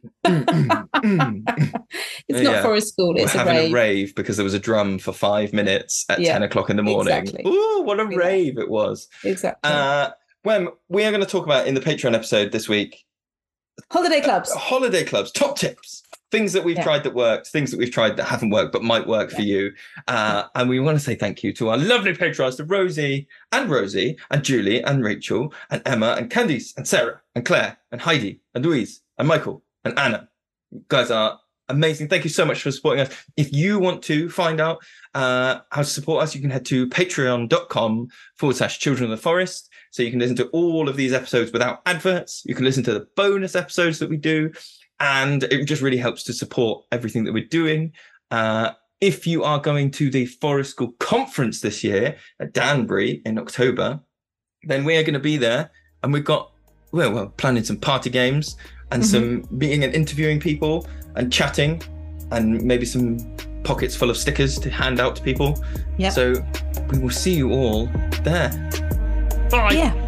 Speaker 3: It's not
Speaker 1: Yeah.
Speaker 3: for a school,
Speaker 1: We're
Speaker 3: it's a
Speaker 1: having
Speaker 3: rave.
Speaker 1: a rave because there was a drum for five minutes at
Speaker 3: Yeah,
Speaker 1: 10 o'clock in the morning.
Speaker 3: exactly.
Speaker 1: Ooh, what a rave it was.
Speaker 3: Exactly.
Speaker 1: Uh, when we are going to talk about in the Patreon episode this week
Speaker 3: Holiday clubs.
Speaker 1: holiday clubs, top tips, things that we've
Speaker 3: Yeah.
Speaker 1: tried that worked, things that we've tried that haven't worked but might work for you. Uh, and we want to say thank you to our lovely patrons, to Rosie and Rosie and Julie and Rachel and Emma and Candice and Sarah and Claire and Heidi and Louise and Michael and Anna. You guys are amazing. Thank you so much for supporting us. If you want to find out uh, how to support us, you can head to patreon.com forward slash children of the forest. So you can listen to all of these episodes without adverts. You can listen to the bonus episodes that we do. And it just really helps to support everything that we're doing. Uh, if you are going to the Forest School Conference this year at Danbury in October, then we are going to be there. And we've got, well, we're planning some party games and
Speaker 3: Mhm.
Speaker 1: some meeting and interviewing people and chatting and maybe some pockets full of stickers to hand out to people.
Speaker 3: Yep.
Speaker 1: So we will see you all there. Bye.
Speaker 3: Yeah.